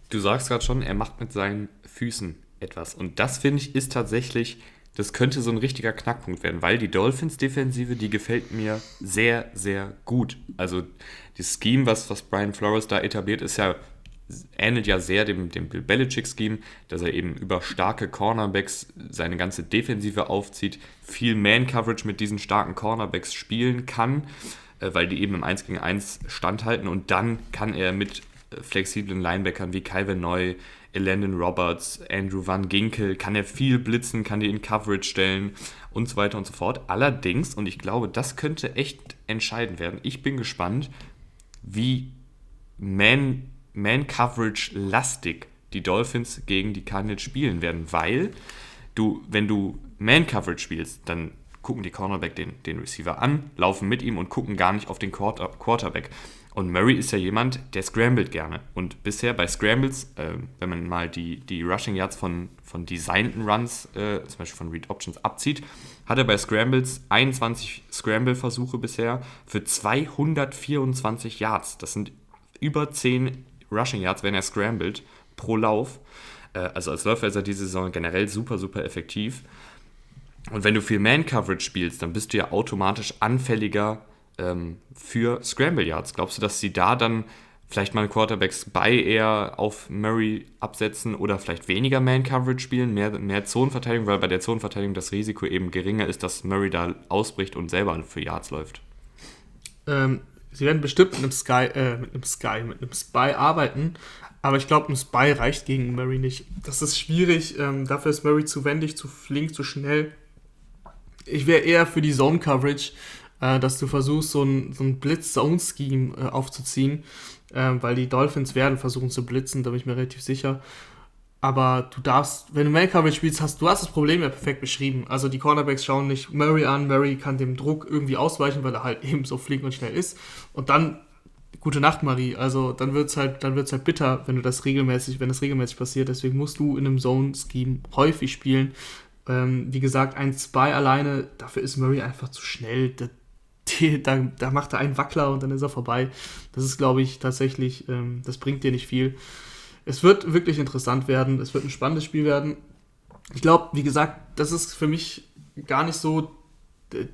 Du sagst gerade schon, er macht mit seinen Füßen etwas. Und das finde ich ist tatsächlich, das könnte so ein richtiger Knackpunkt werden, weil die Dolphins-Defensive, die gefällt mir sehr, sehr gut. Also das Scheme, was, was Brian Flores da etabliert, ist ja ähnelt ja sehr dem, dem Bill Belichick-Scheme, dass er eben über starke Cornerbacks seine ganze Defensive aufzieht, viel Man-Coverage mit diesen starken Cornerbacks spielen kann, äh, weil die eben im 1 gegen 1 standhalten und dann kann er mit äh, flexiblen Linebackern wie Calvin Neu, Landon Roberts, Andrew Van Ginkel, kann er viel blitzen, kann die in Coverage stellen und so weiter und so fort. Allerdings, und ich glaube, das könnte echt entscheidend werden, ich bin gespannt, wie Man man-Coverage-lastig die Dolphins gegen die Cardinals spielen werden, weil du, wenn du Man-Coverage spielst, dann gucken die Cornerback den, den Receiver an, laufen mit ihm und gucken gar nicht auf den Quarter, Quarterback. Und Murray ist ja jemand, der scrambled gerne. Und bisher bei Scrambles, äh, wenn man mal die, die Rushing Yards von, von designten Runs, äh, zum Beispiel von Read Options, abzieht, hat er bei Scrambles 21 Scramble-Versuche bisher für 224 Yards. Das sind über 10 Rushing Yards, wenn er scrambled, pro Lauf. Äh, also als Läufer ist er diese Saison generell super, super effektiv. Und wenn du viel Man-Coverage spielst, dann bist du ja automatisch anfälliger ähm, für Scramble Yards. Glaubst du, dass sie da dann vielleicht mal Quarterbacks bei eher auf Murray absetzen oder vielleicht weniger Man-Coverage spielen, mehr, mehr Zonenverteidigung, weil bei der Zonenverteidigung das Risiko eben geringer ist, dass Murray da ausbricht und selber für Yards läuft? Ähm, sie werden bestimmt mit einem Sky, äh, mit einem Sky, mit einem Spy arbeiten, aber ich glaube, ein Spy reicht gegen Murray nicht. Das ist schwierig. Ähm, dafür ist Murray zu wendig, zu flink, zu schnell. Ich wäre eher für die Zone-Coverage, äh, dass du versuchst, so ein, so ein Blitz-Zone-Scheme äh, aufzuziehen, äh, weil die Dolphins werden versuchen zu blitzen, da bin ich mir relativ sicher. Aber du darfst, wenn du Man-Coverage spielst, hast du hast das Problem ja perfekt beschrieben. Also die Cornerbacks schauen nicht Murray an, Murray kann dem Druck irgendwie ausweichen, weil er halt [LAUGHS] eben so flink und schnell ist. Und dann gute Nacht, Marie. Also dann wird es halt, dann wird's halt bitter, wenn du das regelmäßig, wenn das regelmäßig passiert. Deswegen musst du in einem Zone-Scheme häufig spielen. Ähm, wie gesagt, ein Spy alleine, dafür ist Murray einfach zu schnell. Da, [LAUGHS] die, da, da, macht er einen Wackler und dann ist er vorbei. Das ist, glaube ich, tatsächlich, ähm, das bringt dir nicht viel. Es wird wirklich interessant werden. Es wird ein spannendes Spiel werden. Ich glaube, wie gesagt, das ist für mich gar nicht so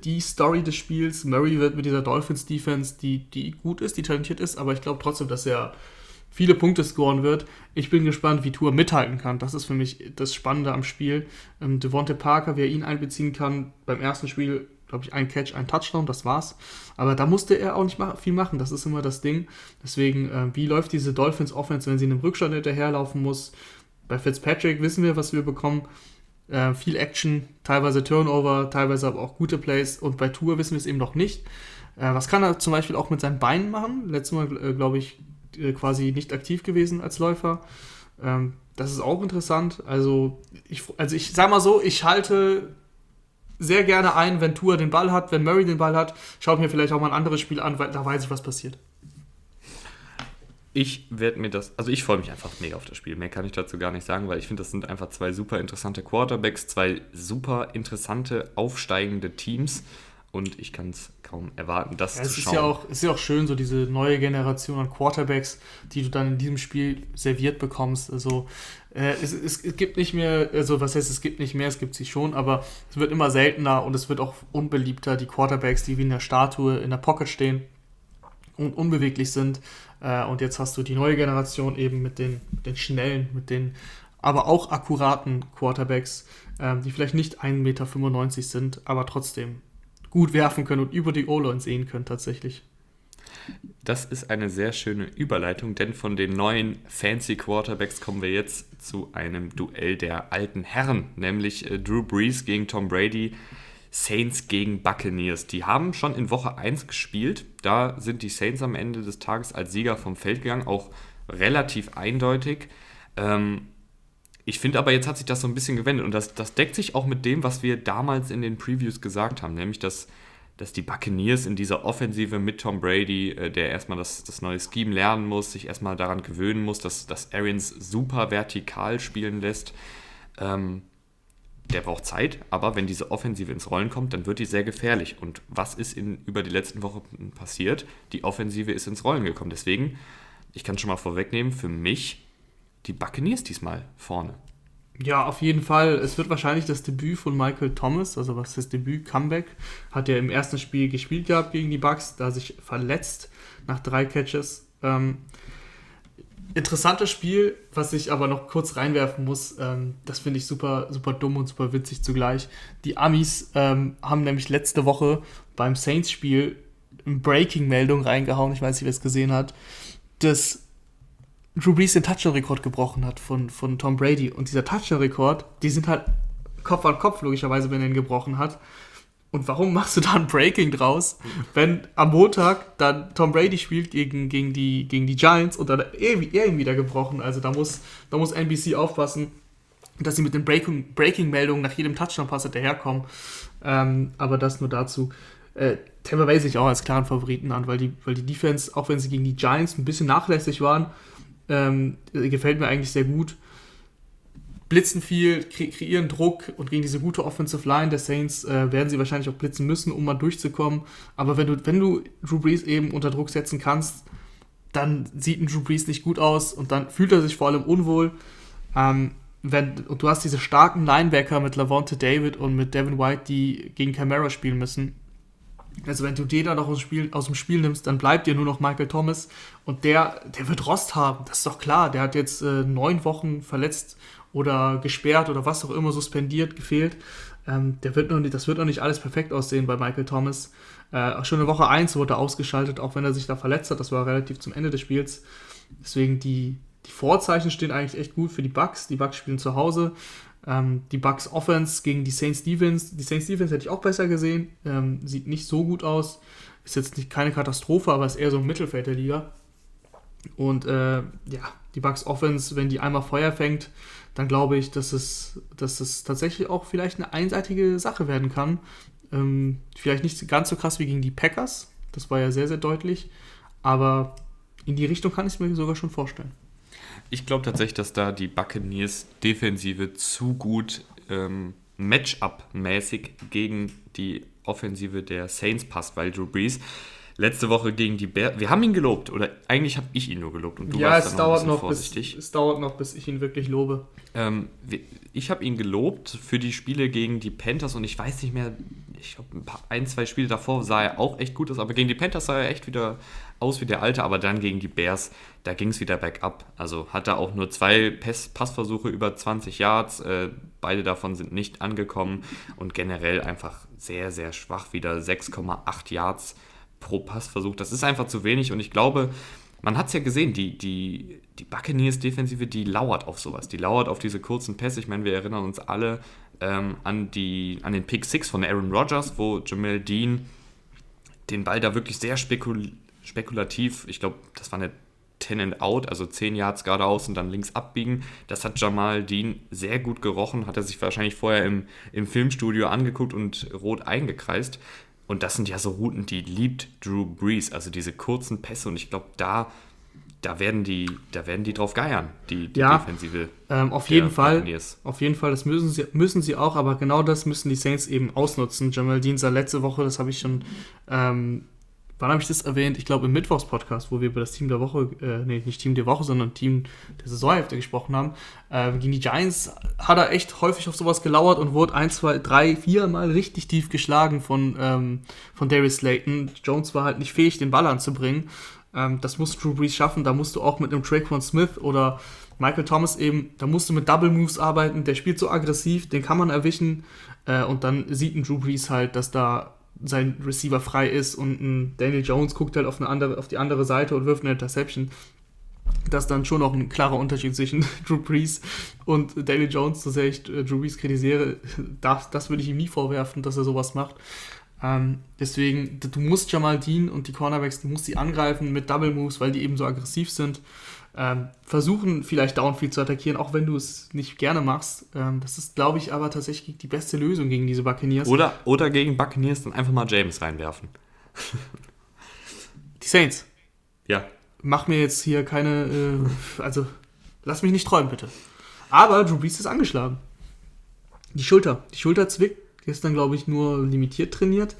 die Story des Spiels. Murray wird mit dieser Dolphins-Defense, die, die gut ist, die talentiert ist, aber ich glaube trotzdem, dass er viele Punkte scoren wird. Ich bin gespannt, wie Tour mithalten kann. Das ist für mich das Spannende am Spiel. Ähm, Devonte Parker, wer ihn einbeziehen kann, beim ersten Spiel, glaube ich, ein Catch, ein Touchdown, das war's. Aber da musste er auch nicht viel machen, das ist immer das Ding. Deswegen, äh, wie läuft diese Dolphins-Offense, wenn sie in einem Rückstand hinterherlaufen muss? Bei Fitzpatrick wissen wir, was wir bekommen. Äh, viel Action, teilweise Turnover, teilweise aber auch gute Plays. Und bei Tour wissen wir es eben noch nicht. Äh, was kann er zum Beispiel auch mit seinen Beinen machen? Letztes Mal, äh, glaube ich, äh, quasi nicht aktiv gewesen als Läufer. Ähm, das ist auch interessant. Also ich, also ich sag mal so, ich halte sehr gerne ein, wenn Tour den Ball hat, wenn Murray den Ball hat. Schaut mir vielleicht auch mal ein anderes Spiel an, weil da weiß ich, was passiert ich werde mir das, also ich freue mich einfach mega auf das Spiel. Mehr kann ich dazu gar nicht sagen, weil ich finde, das sind einfach zwei super interessante Quarterbacks, zwei super interessante aufsteigende Teams und ich kann es kaum erwarten, das ja, zu schauen. Ist ja, auch, ist ja auch schön, so diese neue Generation an Quarterbacks, die du dann in diesem Spiel serviert bekommst. Also äh, es, es, es, gibt nicht mehr, also was heißt, es gibt nicht mehr, es gibt sie schon, aber es wird immer seltener und es wird auch unbeliebter, die Quarterbacks, die wie in der Statue in der Pocket stehen und unbeweglich sind. Äh, und jetzt hast du die neue Generation eben mit den, den schnellen, mit den aber auch akkuraten Quarterbacks, äh, die vielleicht nicht 1,95 Meter sind, aber trotzdem gut werfen können und über die O-Line sehen können tatsächlich. Das ist eine sehr schöne Überleitung, denn von den neuen fancy Quarterbacks kommen wir jetzt zu einem Duell der alten Herren, nämlich äh, Drew Brees gegen Tom Brady. Saints gegen Buccaneers. Die haben schon in Woche 1 gespielt. Da sind die Saints am Ende des Tages als Sieger vom Feld gegangen, auch relativ eindeutig. Ähm, ich finde aber, jetzt hat sich das so ein bisschen gewendet und das, das deckt sich auch mit dem, was wir damals in den Previews gesagt haben, nämlich dass, dass die Buccaneers in dieser Offensive mit Tom Brady, äh, der erstmal das, das neue Scheme lernen muss, sich erstmal daran gewöhnen muss, dass, dass Arians super vertikal spielen lässt. Ähm, der braucht Zeit, aber wenn diese Offensive ins Rollen kommt, dann wird die sehr gefährlich. Und was ist in, über die letzten Wochen passiert? Die Offensive ist ins Rollen gekommen. Deswegen, ich kann schon mal vorwegnehmen, für mich die Buccaneers diesmal vorne. Ja, auf jeden Fall. Es wird wahrscheinlich das Debüt von Michael Thomas, also was das Debüt? Comeback. Hat er im ersten Spiel gespielt gehabt gegen die Bucks, da sich verletzt nach drei Catches. Ähm, interessantes Spiel, was ich aber noch kurz reinwerfen muss. Ähm, das finde ich super, super dumm und super witzig zugleich. Die Amis ähm, haben nämlich letzte Woche beim Saints-Spiel eine Breaking-Meldung reingehauen, ich weiß nicht, wer es gesehen hat, dass Drew Brees den Touchdown-Rekord gebrochen hat von, von Tom Brady. Und dieser Touchdown-Rekord, die sind halt Kopf an Kopf, logischerweise, wenn er ihn gebrochen hat. Und warum machst du da ein Breaking draus, wenn am Montag dann Tom Brady spielt gegen, gegen, die, gegen die Giants und dann er, er ihn wieder gebrochen? Also da muss, da muss NBC aufpassen, dass sie mit den Breaking-Meldungen nach jedem Touchdown-Pass hinterherkommen. Ähm, aber das nur dazu. äh, Tampa Bay sich auch als klaren Favoriten an, weil die, weil die Defense, auch wenn sie gegen die Giants ein bisschen nachlässig waren, ähm, gefällt mir eigentlich sehr gut. Blitzen viel, kre kreieren Druck und gegen diese gute Offensive Line der Saints äh, werden sie wahrscheinlich auch blitzen müssen, um mal durchzukommen. Aber wenn du, wenn du Drew Brees eben unter Druck setzen kannst, dann sieht ein Drew Brees nicht gut aus und dann fühlt er sich vor allem unwohl. Ähm, wenn, und du hast diese starken Linebacker mit Lavonte David und mit Devin White, die gegen Camara spielen müssen. Also wenn du dann noch aus dem, Spiel, aus dem Spiel nimmst, dann bleibt dir nur noch Michael Thomas und der, der wird Rost haben, das ist doch klar. Der hat jetzt äh, neun Wochen verletzt oder gesperrt oder was auch immer suspendiert, gefehlt. Ähm, der wird noch nicht, das wird noch nicht alles perfekt aussehen bei Michael Thomas. Äh, schon in Woche 1 wurde er ausgeschaltet, auch wenn er sich da verletzt hat. Das war relativ zum Ende des Spiels. Deswegen die, die Vorzeichen stehen eigentlich echt gut für die Bucks. Die Bucks spielen zu Hause. Ähm, die Bucks Offense gegen die Saints Defense. Die Saints Defense hätte ich auch besser gesehen. Ähm, sieht nicht so gut aus. Ist jetzt nicht keine Katastrophe, aber ist eher so ein Mittelfeld der Liga. Und äh, ja, die Bucks Offense, wenn die einmal Feuer fängt, dann glaube ich, dass es, dass es tatsächlich auch vielleicht eine einseitige Sache werden kann. Ähm, vielleicht nicht ganz so krass wie gegen die Packers. Das war ja sehr, sehr deutlich. Aber in die Richtung kann ich es mir sogar schon vorstellen. Ich glaube tatsächlich, dass da die Buccaneers Defensive zu gut ähm, Matchup-mäßig gegen die Offensive der Saints passt, weil Drew Brees letzte Woche gegen die Bears, wir haben ihn gelobt, oder eigentlich habe ich ihn nur gelobt und du ja, warst es dauert noch, vorsichtig. Bis, es dauert noch, bis ich ihn wirklich lobe. Ähm, ich habe ihn gelobt für die Spiele gegen die Panthers und ich weiß nicht mehr, ich glaube, ein, ein, zwei Spiele davor sah er auch echt gut aus, aber gegen die Panthers sah er echt wieder aus wie der Alte, aber dann gegen die Bears, da ging es wieder bergab. Also hat er auch nur zwei Pass Passversuche über 20 Yards, äh, beide davon sind nicht angekommen und generell einfach sehr, sehr schwach, wieder 6,8 Yards pro Passversuch. Das ist einfach zu wenig und ich glaube, man hat es ja gesehen, die, die, die Buccaneers-Defensive, die lauert auf sowas. Die lauert auf diese kurzen Pässe. Ich meine, wir erinnern uns alle ähm, an, die, an den Pick 6 von Aaron Rodgers, wo Jamel Dean den Ball da wirklich sehr spekul spekulativ, ich glaube, das war eine 10 and out, also 10 Yards geradeaus und dann links abbiegen. Das hat Jamal Dean sehr gut gerochen, hat er sich wahrscheinlich vorher im, im Filmstudio angeguckt und rot eingekreist. Und das sind ja so Routen, die liebt Drew Brees, also diese kurzen Pässe. Und ich glaube, da, da werden die, da werden die drauf geiern, die, die ja, Defensive. Ähm, auf jeden Fall. Buccaneers. Auf jeden Fall, das müssen sie, müssen sie auch, aber genau das müssen die Saints eben ausnutzen. Jamal Dean sah letzte Woche, das habe ich schon ähm, wann habe ich das erwähnt? Ich glaube im Mittwochs-Podcast, wo wir über das Team der Woche, äh, nee, nicht Team der Woche, sondern Team der Saisonhälfte gesprochen haben. Äh, gegen die Giants hat er echt häufig auf sowas gelauert und wurde ein, zwei, drei, vier Mal richtig tief geschlagen von, ähm, von Darius Slayton. Jones war halt nicht fähig, den Ball anzubringen. Ähm, das muss Drew Brees schaffen. Da musst du auch mit einem Traquan Smith oder Michael Thomas eben, da musst du mit Double Moves arbeiten. Der spielt so aggressiv, den kann man erwischen. Äh, und dann sieht ein Drew Brees halt, dass da sein Receiver frei ist und ein Daniel Jones guckt halt auf, eine andere, auf die andere Seite und wirft eine Interception. Das ist dann schon noch ein klarer Unterschied zwischen [LAUGHS] Drew Brees und Daniel Jones, sehr ich äh, Drew Brees kritisiere. [LAUGHS] Das, das würde ich ihm nie vorwerfen, dass er sowas macht. Ähm, deswegen, du musst Jamal Dean und die Cornerbacks, du musst sie angreifen mit Double Moves, weil die eben so aggressiv sind ähm, versuchen vielleicht Downfield zu attackieren, auch wenn du es nicht gerne machst. Ähm, das ist, glaube ich, aber tatsächlich die beste Lösung gegen diese Buccaneers. Oder, oder gegen Buccaneers dann einfach mal James reinwerfen. Die Saints. Ja. Mach mir jetzt hier keine, äh, also lass mich nicht träumen, bitte. Aber Drew Brees ist angeschlagen. Die Schulter. Die Schulter zwickt. Gestern, glaube ich, nur limitiert trainiert.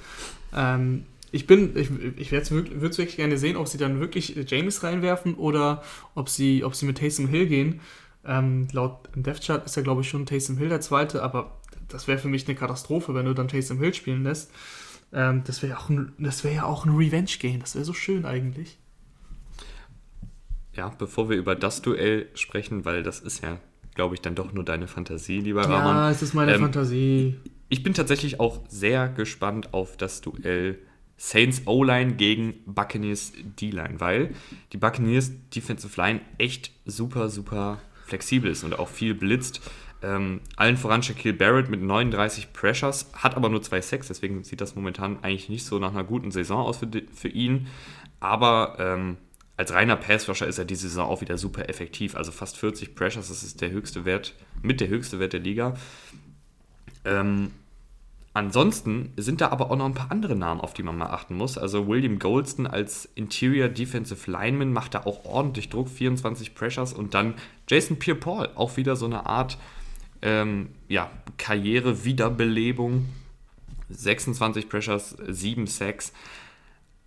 Ähm, ich bin, ich, ich würde es wirklich gerne sehen, ob sie dann wirklich James reinwerfen oder ob sie, ob sie mit Taysom Hill gehen. Ähm, laut Death Chart ist ja, glaube ich, schon Taysom Hill der Zweite, aber das wäre für mich eine Katastrophe, wenn du dann Taysom Hill spielen lässt. Ähm, das wäre wär ja auch ein Revenge-Game. Das wäre so schön eigentlich. Ja, bevor wir über das Duell sprechen, weil das ist ja, glaube ich, dann doch nur deine Fantasie, lieber Ramon. Ja, es ist meine ähm, Fantasie. Ich bin tatsächlich auch sehr gespannt auf das Duell Saints O-Line gegen Buccaneers D-Line, weil die Buccaneers Defensive Line echt super, super flexibel ist und auch viel blitzt. Ähm, allen voran Shaquille Barrett mit 39 Pressures, hat aber nur zwei Sacks, deswegen sieht das momentan eigentlich nicht so nach einer guten Saison aus für, für ihn. Aber ähm, als reiner Passrusher ist er diese Saison auch wieder super effektiv. Also fast 40 Pressures, das ist der höchste Wert, mit der höchste Wert der Liga. Ähm, Ansonsten sind da aber auch noch ein paar andere Namen, auf die man mal achten muss. Also William Goldston als Interior Defensive Lineman macht da auch ordentlich Druck, 24 Pressures. Und dann Jason Pierre-Paul, auch wieder so eine Art ähm, ja, Karriere-Wiederbelebung. 26 Pressures, 7 Sacks.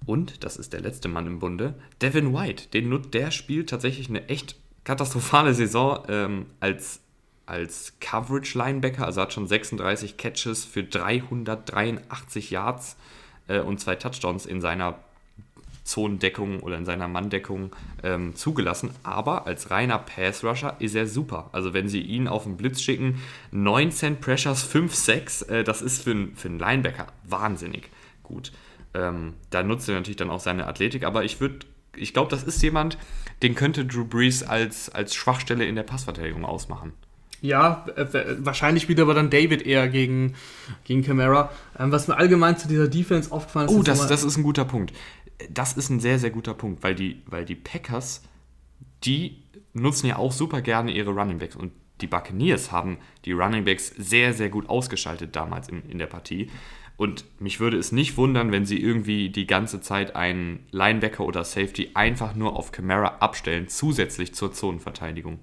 Und, das ist der letzte Mann im Bunde, Devin White. Den, der spielt tatsächlich eine echt katastrophale Saison ähm, als als Coverage-Linebacker, also hat schon 36 Catches für 383 Yards äh, und zwei Touchdowns in seiner Zonendeckung oder in seiner Manndeckung ähm, zugelassen. Aber als reiner Pass-Rusher ist er super. Also wenn sie ihn auf den Blitz schicken, 19 Pressures, 5 6 äh, das ist für, für einen Linebacker wahnsinnig gut. Ähm, da nutzt er natürlich dann auch seine Athletik, aber ich würde, ich glaube, das ist jemand, den könnte Drew Brees als, als Schwachstelle in der Passverteidigung ausmachen. Ja, äh, wahrscheinlich spielt aber dann David eher gegen, gegen Camara. Ähm, was mir allgemein zu dieser Defense aufgefallen ist. Oh, das, das ist ein guter Punkt. Das ist ein sehr, sehr guter Punkt, weil die, weil die Packers, die nutzen ja auch super gerne ihre Running Backs. Und die Buccaneers haben die Running Backs sehr, sehr gut ausgeschaltet damals in, in der Partie. Und mich würde es nicht wundern, wenn sie irgendwie die ganze Zeit einen Linebacker oder Safety einfach nur auf Camara abstellen, zusätzlich zur Zonenverteidigung.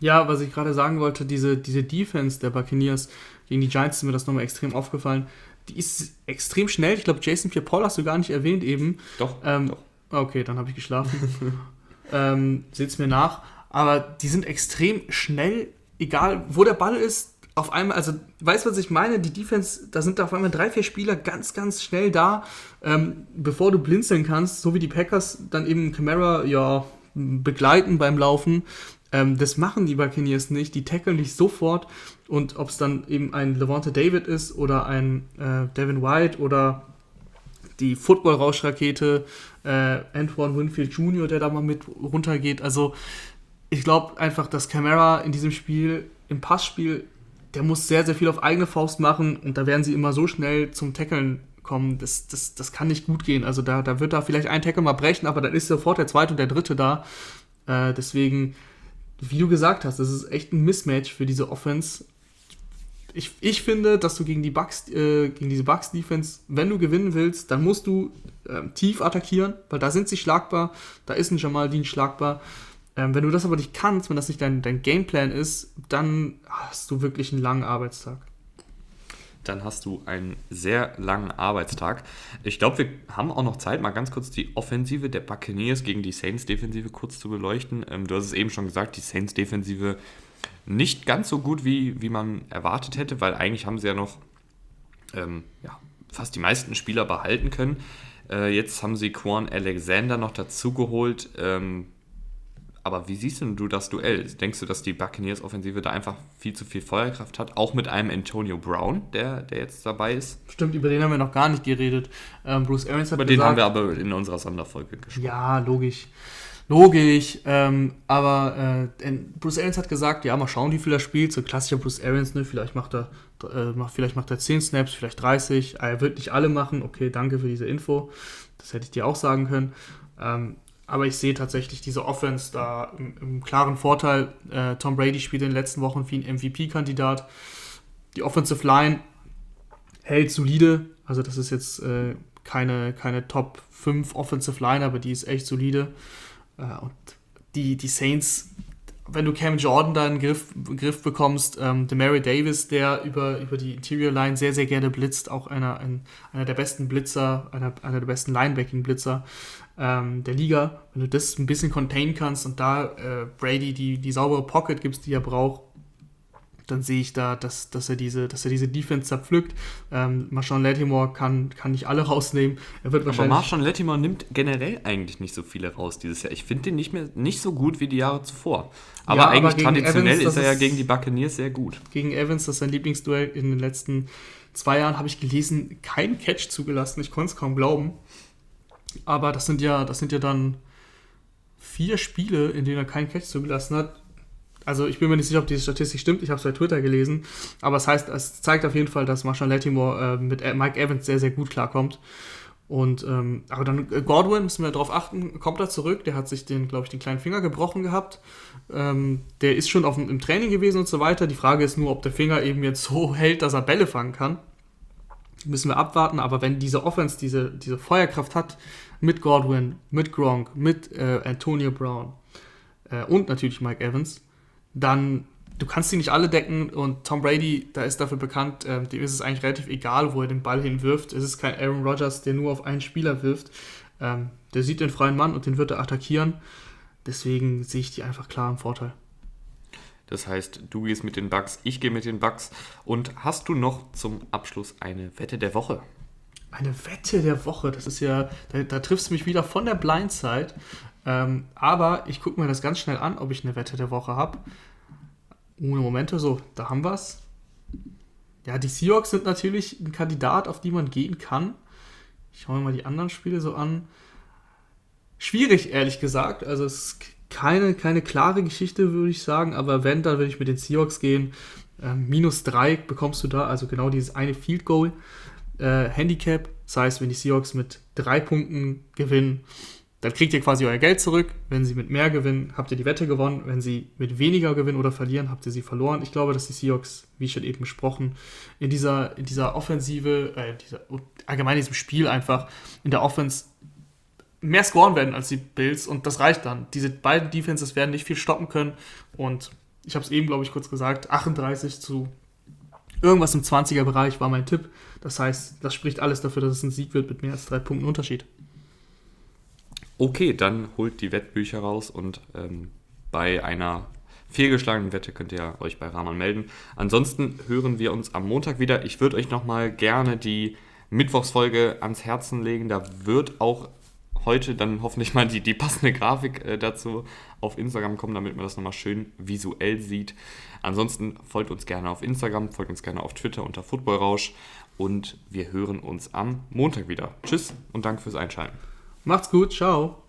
Ja, was ich gerade sagen wollte, diese, diese Defense der Buccaneers gegen die Giants ist mir das nochmal extrem aufgefallen. Die ist extrem schnell. Ich glaube, Jason Pierre-Paul hast du gar nicht erwähnt eben. Doch. Ähm, doch. Okay, dann habe ich geschlafen. [LAUGHS] ähm, Seht's mir nach. Aber die sind extrem schnell, egal wo der Ball ist. Auf einmal, also, weißt du, was ich meine? Die Defense, da sind da auf einmal drei, vier Spieler ganz, ganz schnell da, ähm, bevor du blinzeln kannst, so wie die Packers dann eben Camara, ja, begleiten beim Laufen. Ähm, das machen die Buccaneers nicht. Die tackeln dich sofort. Und ob es dann eben ein Levante David ist oder ein äh, Devin White oder die Football-Rauschrakete äh, Antoine Winfield Jr., der da mal mit runtergeht. Also ich glaube einfach, dass Camara in diesem Spiel, im Passspiel, der muss sehr, sehr viel auf eigene Faust machen und da werden sie immer so schnell zum Tackeln kommen. Das, das, das kann nicht gut gehen. Also da, da wird da vielleicht ein Tackle mal brechen, aber dann ist sofort der zweite und der dritte da. Äh, deswegen wie du gesagt hast, das ist echt ein Mismatch für diese Offense. Ich, ich finde, dass du gegen die Bucks, äh, gegen diese Bucks Defense, wenn du gewinnen willst, dann musst du äh, tief attackieren, weil da sind sie schlagbar, da ist ein Jamal Dean schlagbar. Ähm, wenn du das aber nicht kannst, wenn das nicht dein, dein Gameplan ist, dann hast du wirklich einen langen Arbeitstag dann hast du einen sehr langen Arbeitstag. Ich glaube, wir haben auch noch Zeit, mal ganz kurz die Offensive der Buccaneers gegen die Saints-Defensive kurz zu beleuchten. Ähm, du hast es eben schon gesagt, die Saints-Defensive nicht ganz so gut, wie, wie man erwartet hätte, weil eigentlich haben sie ja noch ähm, ja, fast die meisten Spieler behalten können. Äh, jetzt haben sie Quan Alexander noch dazugeholt. Ähm, aber wie siehst du das Duell? Denkst du, dass die Buccaneers-Offensive da einfach viel zu viel Feuerkraft hat? Auch mit einem Antonio Brown, der, der jetzt dabei ist? Stimmt, über den haben wir noch gar nicht geredet. Ähm, Bruce Arians hat Über gesagt, den haben wir aber in unserer Sonderfolge gesprochen. Ja, logisch. Logisch, ähm, aber äh, Bruce Arians hat gesagt, ja, mal schauen, wie viel er spielt. So klassischer Bruce Arians, ne? Vielleicht macht er, äh, macht, vielleicht macht er 10 Snaps, vielleicht 30. Er wird nicht alle machen. Okay, danke für diese Info. Das hätte ich dir auch sagen können. Ähm, aber ich sehe tatsächlich diese Offense da im, im klaren Vorteil. Äh, Tom Brady spielt in den letzten Wochen wie ein MVP-Kandidat. Die Offensive Line hält solide. Also das ist jetzt äh, keine, keine Top 5 Offensive Line, aber die ist echt solide. Äh, und die, die Saints, wenn du Cam Jordan da in den Griff, Griff bekommst, ähm, Mary Davis, der über, über die Interior Line sehr, sehr gerne blitzt, auch einer, ein, einer der besten Blitzer, einer, einer der besten Linebacking-Blitzer ähm, der Liga, wenn du das ein bisschen containen kannst und da äh, Brady die, die saubere Pocket gibst, die er braucht, dann sehe ich da, dass, dass, er diese, dass er diese Defense zerpflückt. Ähm, Marshawn Latimore kann, kann nicht alle [LAUGHS] rausnehmen. Er wird wahrscheinlich Aber Marshawn Latimore nimmt generell eigentlich nicht so viele raus dieses Jahr. Ich finde den nicht mehr nicht so gut wie die Jahre zuvor. Aber ja, eigentlich aber traditionell Evans, ist er ja gegen die Buccaneers sehr gut. Gegen Evans, das ist sein Lieblingsduell in den letzten zwei Jahren, habe ich gelesen, kein Catch zugelassen. Ich konnte es kaum glauben. Aber das sind ja, das sind ja dann vier Spiele, in denen er keinen Catch zugelassen hat. Also ich bin mir nicht sicher, ob diese Statistik stimmt. Ich habe es bei Twitter gelesen. Aber es heißt, es zeigt auf jeden Fall, dass Marshall Latimore äh, mit Mike Evans sehr, sehr gut klarkommt. Und ähm, aber dann äh, Godwin müssen wir darauf achten, kommt er zurück. Der hat sich den, glaube ich, den kleinen Finger gebrochen gehabt. Ähm, der ist schon auf, im Training gewesen und so weiter. Die Frage ist nur, ob der Finger eben jetzt so [LAUGHS] hält, dass er Bälle fangen kann. müssen wir abwarten. Aber wenn diese Offense diese, diese Feuerkraft hat, mit Godwin, mit Gronk, mit äh, Antonio Brown äh, und natürlich Mike Evans, dann du kannst die nicht alle decken und Tom Brady, da ist dafür bekannt, äh, dem ist es eigentlich relativ egal, wo er den Ball hinwirft. Es ist kein Aaron Rodgers, der nur auf einen Spieler wirft. Ähm, der sieht den freien Mann und den wird er attackieren. Deswegen sehe ich die einfach klar im Vorteil. Das heißt, du gehst mit den Bugs, ich gehe mit den Bugs. Und hast du noch zum Abschluss eine Wette der Woche? Eine Wette der Woche, das ist ja, da, da triffst du mich wieder von der Blindside. Ähm, aber ich gucke mir das ganz schnell an, ob ich eine Wette der Woche habe. Ohne Momente, so, da haben wir es. Ja, die Seahawks sind natürlich ein Kandidat, auf die man gehen kann. Ich schaue mir mal die anderen Spiele so an. Schwierig, ehrlich gesagt. Also es ist keine, keine klare Geschichte, würde ich sagen. Aber wenn, dann würde ich mit den Seahawks gehen. Ähm, minus 3 bekommst du da, also genau dieses eine Field Goal. Äh, Handicap, das heißt, wenn die Seahawks mit drei Punkten gewinnen, dann kriegt ihr quasi euer Geld zurück. Wenn sie mit mehr gewinnen, habt ihr die Wette gewonnen. Wenn sie mit weniger gewinnen oder verlieren, habt ihr sie verloren. Ich glaube, dass die Seahawks, wie schon eben besprochen, in dieser, in dieser Offensive, äh, dieser, allgemein in diesem Spiel einfach, in der Offense mehr scoren werden als die Bills und das reicht dann. Diese beiden Defenses werden nicht viel stoppen können und ich habe es eben, glaube ich, kurz gesagt, 38 zu irgendwas im 20er-Bereich war mein Tipp. Das heißt, das spricht alles dafür, dass es ein Sieg wird mit mehr als drei Punkten Unterschied. Okay, dann holt die Wettbücher raus und ähm, bei einer fehlgeschlagenen Wette könnt ihr euch bei Rahman melden. Ansonsten hören wir uns am Montag wieder. Ich würde euch nochmal gerne die Mittwochsfolge ans Herzen legen. Da wird auch heute dann hoffentlich mal die, die passende Grafik äh, dazu auf Instagram kommen, damit man das nochmal schön visuell sieht. Ansonsten folgt uns gerne auf Instagram, folgt uns gerne auf Twitter unter Footballrausch und wir hören uns am Montag wieder. Tschüss und danke fürs Einschalten. Macht's gut, ciao.